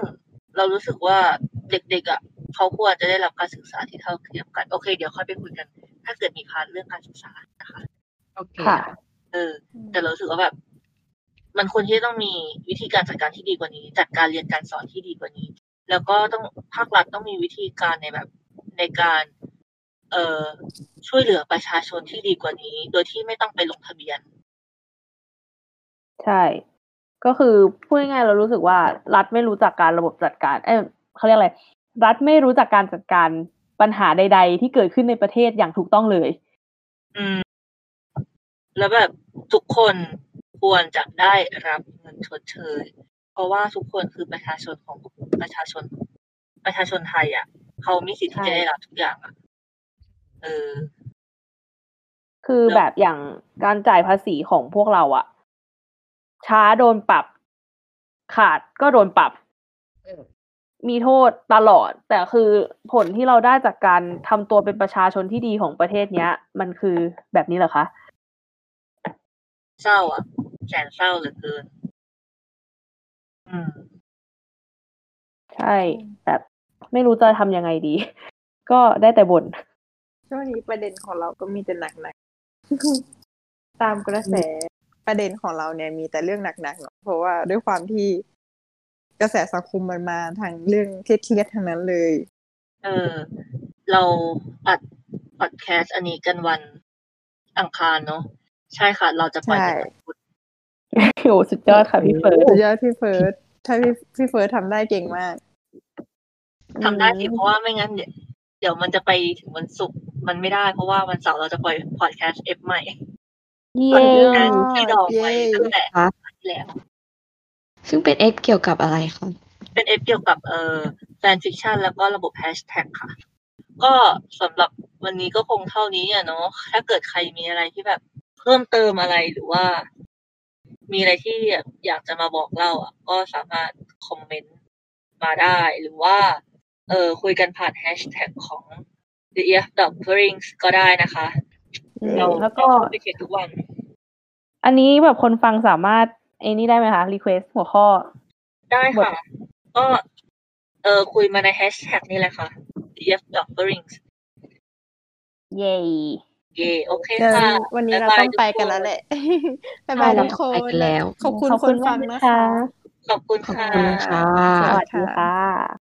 เรารู้สึกว่าเด็กๆอะเขาควรจะได้รับการศึกษาที่เท่าเทียมกัน โอเค เดี๋ยวค่อยไปคุยกัน ถ้าเกิดมีพาร์ทเรื่องการศึกษานะคะโอเคค่ะเออ แต่เรารู้สึกว่าแบบ มันควรที่จะต้องมีวิธีการจัดการที่ดีกว่านี้ จัดการเรียนการสอนที่ดีกว่านี้ แล้วก็ต้องภาครัฐต้องมีวิธีการในแบบในการเอ่อช่วยเหลือประชาชนที่ดีกว่านี้ โดยที่ไม่ต้องไปลงทะเบียน ใช่ ก็คือพูดง่ายๆเรารู้สึกว่า รัฐไม่รู้จักการระบบจัดการ เอ้ยเขาเรียกอะไร รัฐไม่รู้จักการจัดการปัญหาใด ๆ ที่เกิดขึ้นในประเทศอย่างถูกต้องเลย อืม แล้วแบบทุกคนควรจะได้รับเงินชดเชย เพราะว่าทุกคนคือประชาชนของประชาชน ประชาชนไทยอะเขามีสิทธิ์ที่ใช่จะได้รับทุกอย่างอะเออ คือแล้วแบบอย่างการจ่ายภาษีของพวกเราอะช้าโดนปรับ ขาดก็โดนปรับมีโทษตลอด แต่คือผลที่เราได้จากการทำตัวเป็นประชาชนที่ดีของประเทศเนี้ย มันคือแบบนี้เหรอคะ เศร้าอะแสนเศร้าเหลือเกิน อืม ใช่ แบบไม่รู้จะทำยังไงดี ก็ได้แต่บ่นช่วงนี้ประเด็นของเราก็มีแต่หนักๆ ตามกระแสประเด็นของเราเนี่ยมีแต่เรื่องหนักๆเนาะเพราะว่าด้วยความที่กระแสสังคมมันมาทางเรื่องเครียดๆทั้งนั้นเลย เออ เราอัดพอดแคสต์อันนี้กันวันอังคารเนาะใช่ค่ะ เราจะปล่อยกันวันพุธ โอ้สุดยอดค่ะพี่เฟิร์สสุดยอดพี่เฟิร์สถ้าพี่พี่เฟิร์สทำได้เก่งมากทำได้สิเพราะว่าไม่งั้น เดี๋ยวเดี๋ยวมันจะไปถึงวันศุกร์มันไม่ได้ เพราะว่าวันเสาร์เราจะปล่อยพอดแคสต์ EP ใหม่เย้พอดแคสต์ที่ดองไว้เย้ตั้งแต่คราวที่แล้ว ซึ่งเป็น EP เกี่ยวกับอะไรคะเป็น EP เกี่ยวกับเอ่อ fan fiction แล้วก็ระบบแฮชแท็กค่ะ ก็สำหรับวันนี้ก็คงเท่านี้อะเนาะถ้าเกิดใครมีอะไรที่แบบเพิ่มเติมอะไรหรือว่า มีอะไรที่อยากจะมาบอกเล่าอะ ก็สามารถคอมเมนต์มาได้หรือว่า เออคุยกันผ่านแฮชแท็กของ the e f d o g f e r i n g s ก็ได้นะคะ เราแล้วก็ไปเช็คทุกวัน อันนี้แบบคนฟังสามารถไอ้นี่ได้ไหมคะ request หัวข้อ ได้ค่ะ ก็ เออคุยมาในแฮชแท็กนี่แหละค่ะ the e f d o g f e r i n g s เย้ เย่โอเคเดี๋ยวค่ะ วันนี้เราบ๊ายบายต้องไปกันแล้วแหละบ๊ายบายเราทุกต้องคไปนกันแล้ว ขอบคุณขอบคคุนณฟังมากนะนะคะคะ ขอบคุณขอบค่ะคุณค่ะสวัสดีค่ะ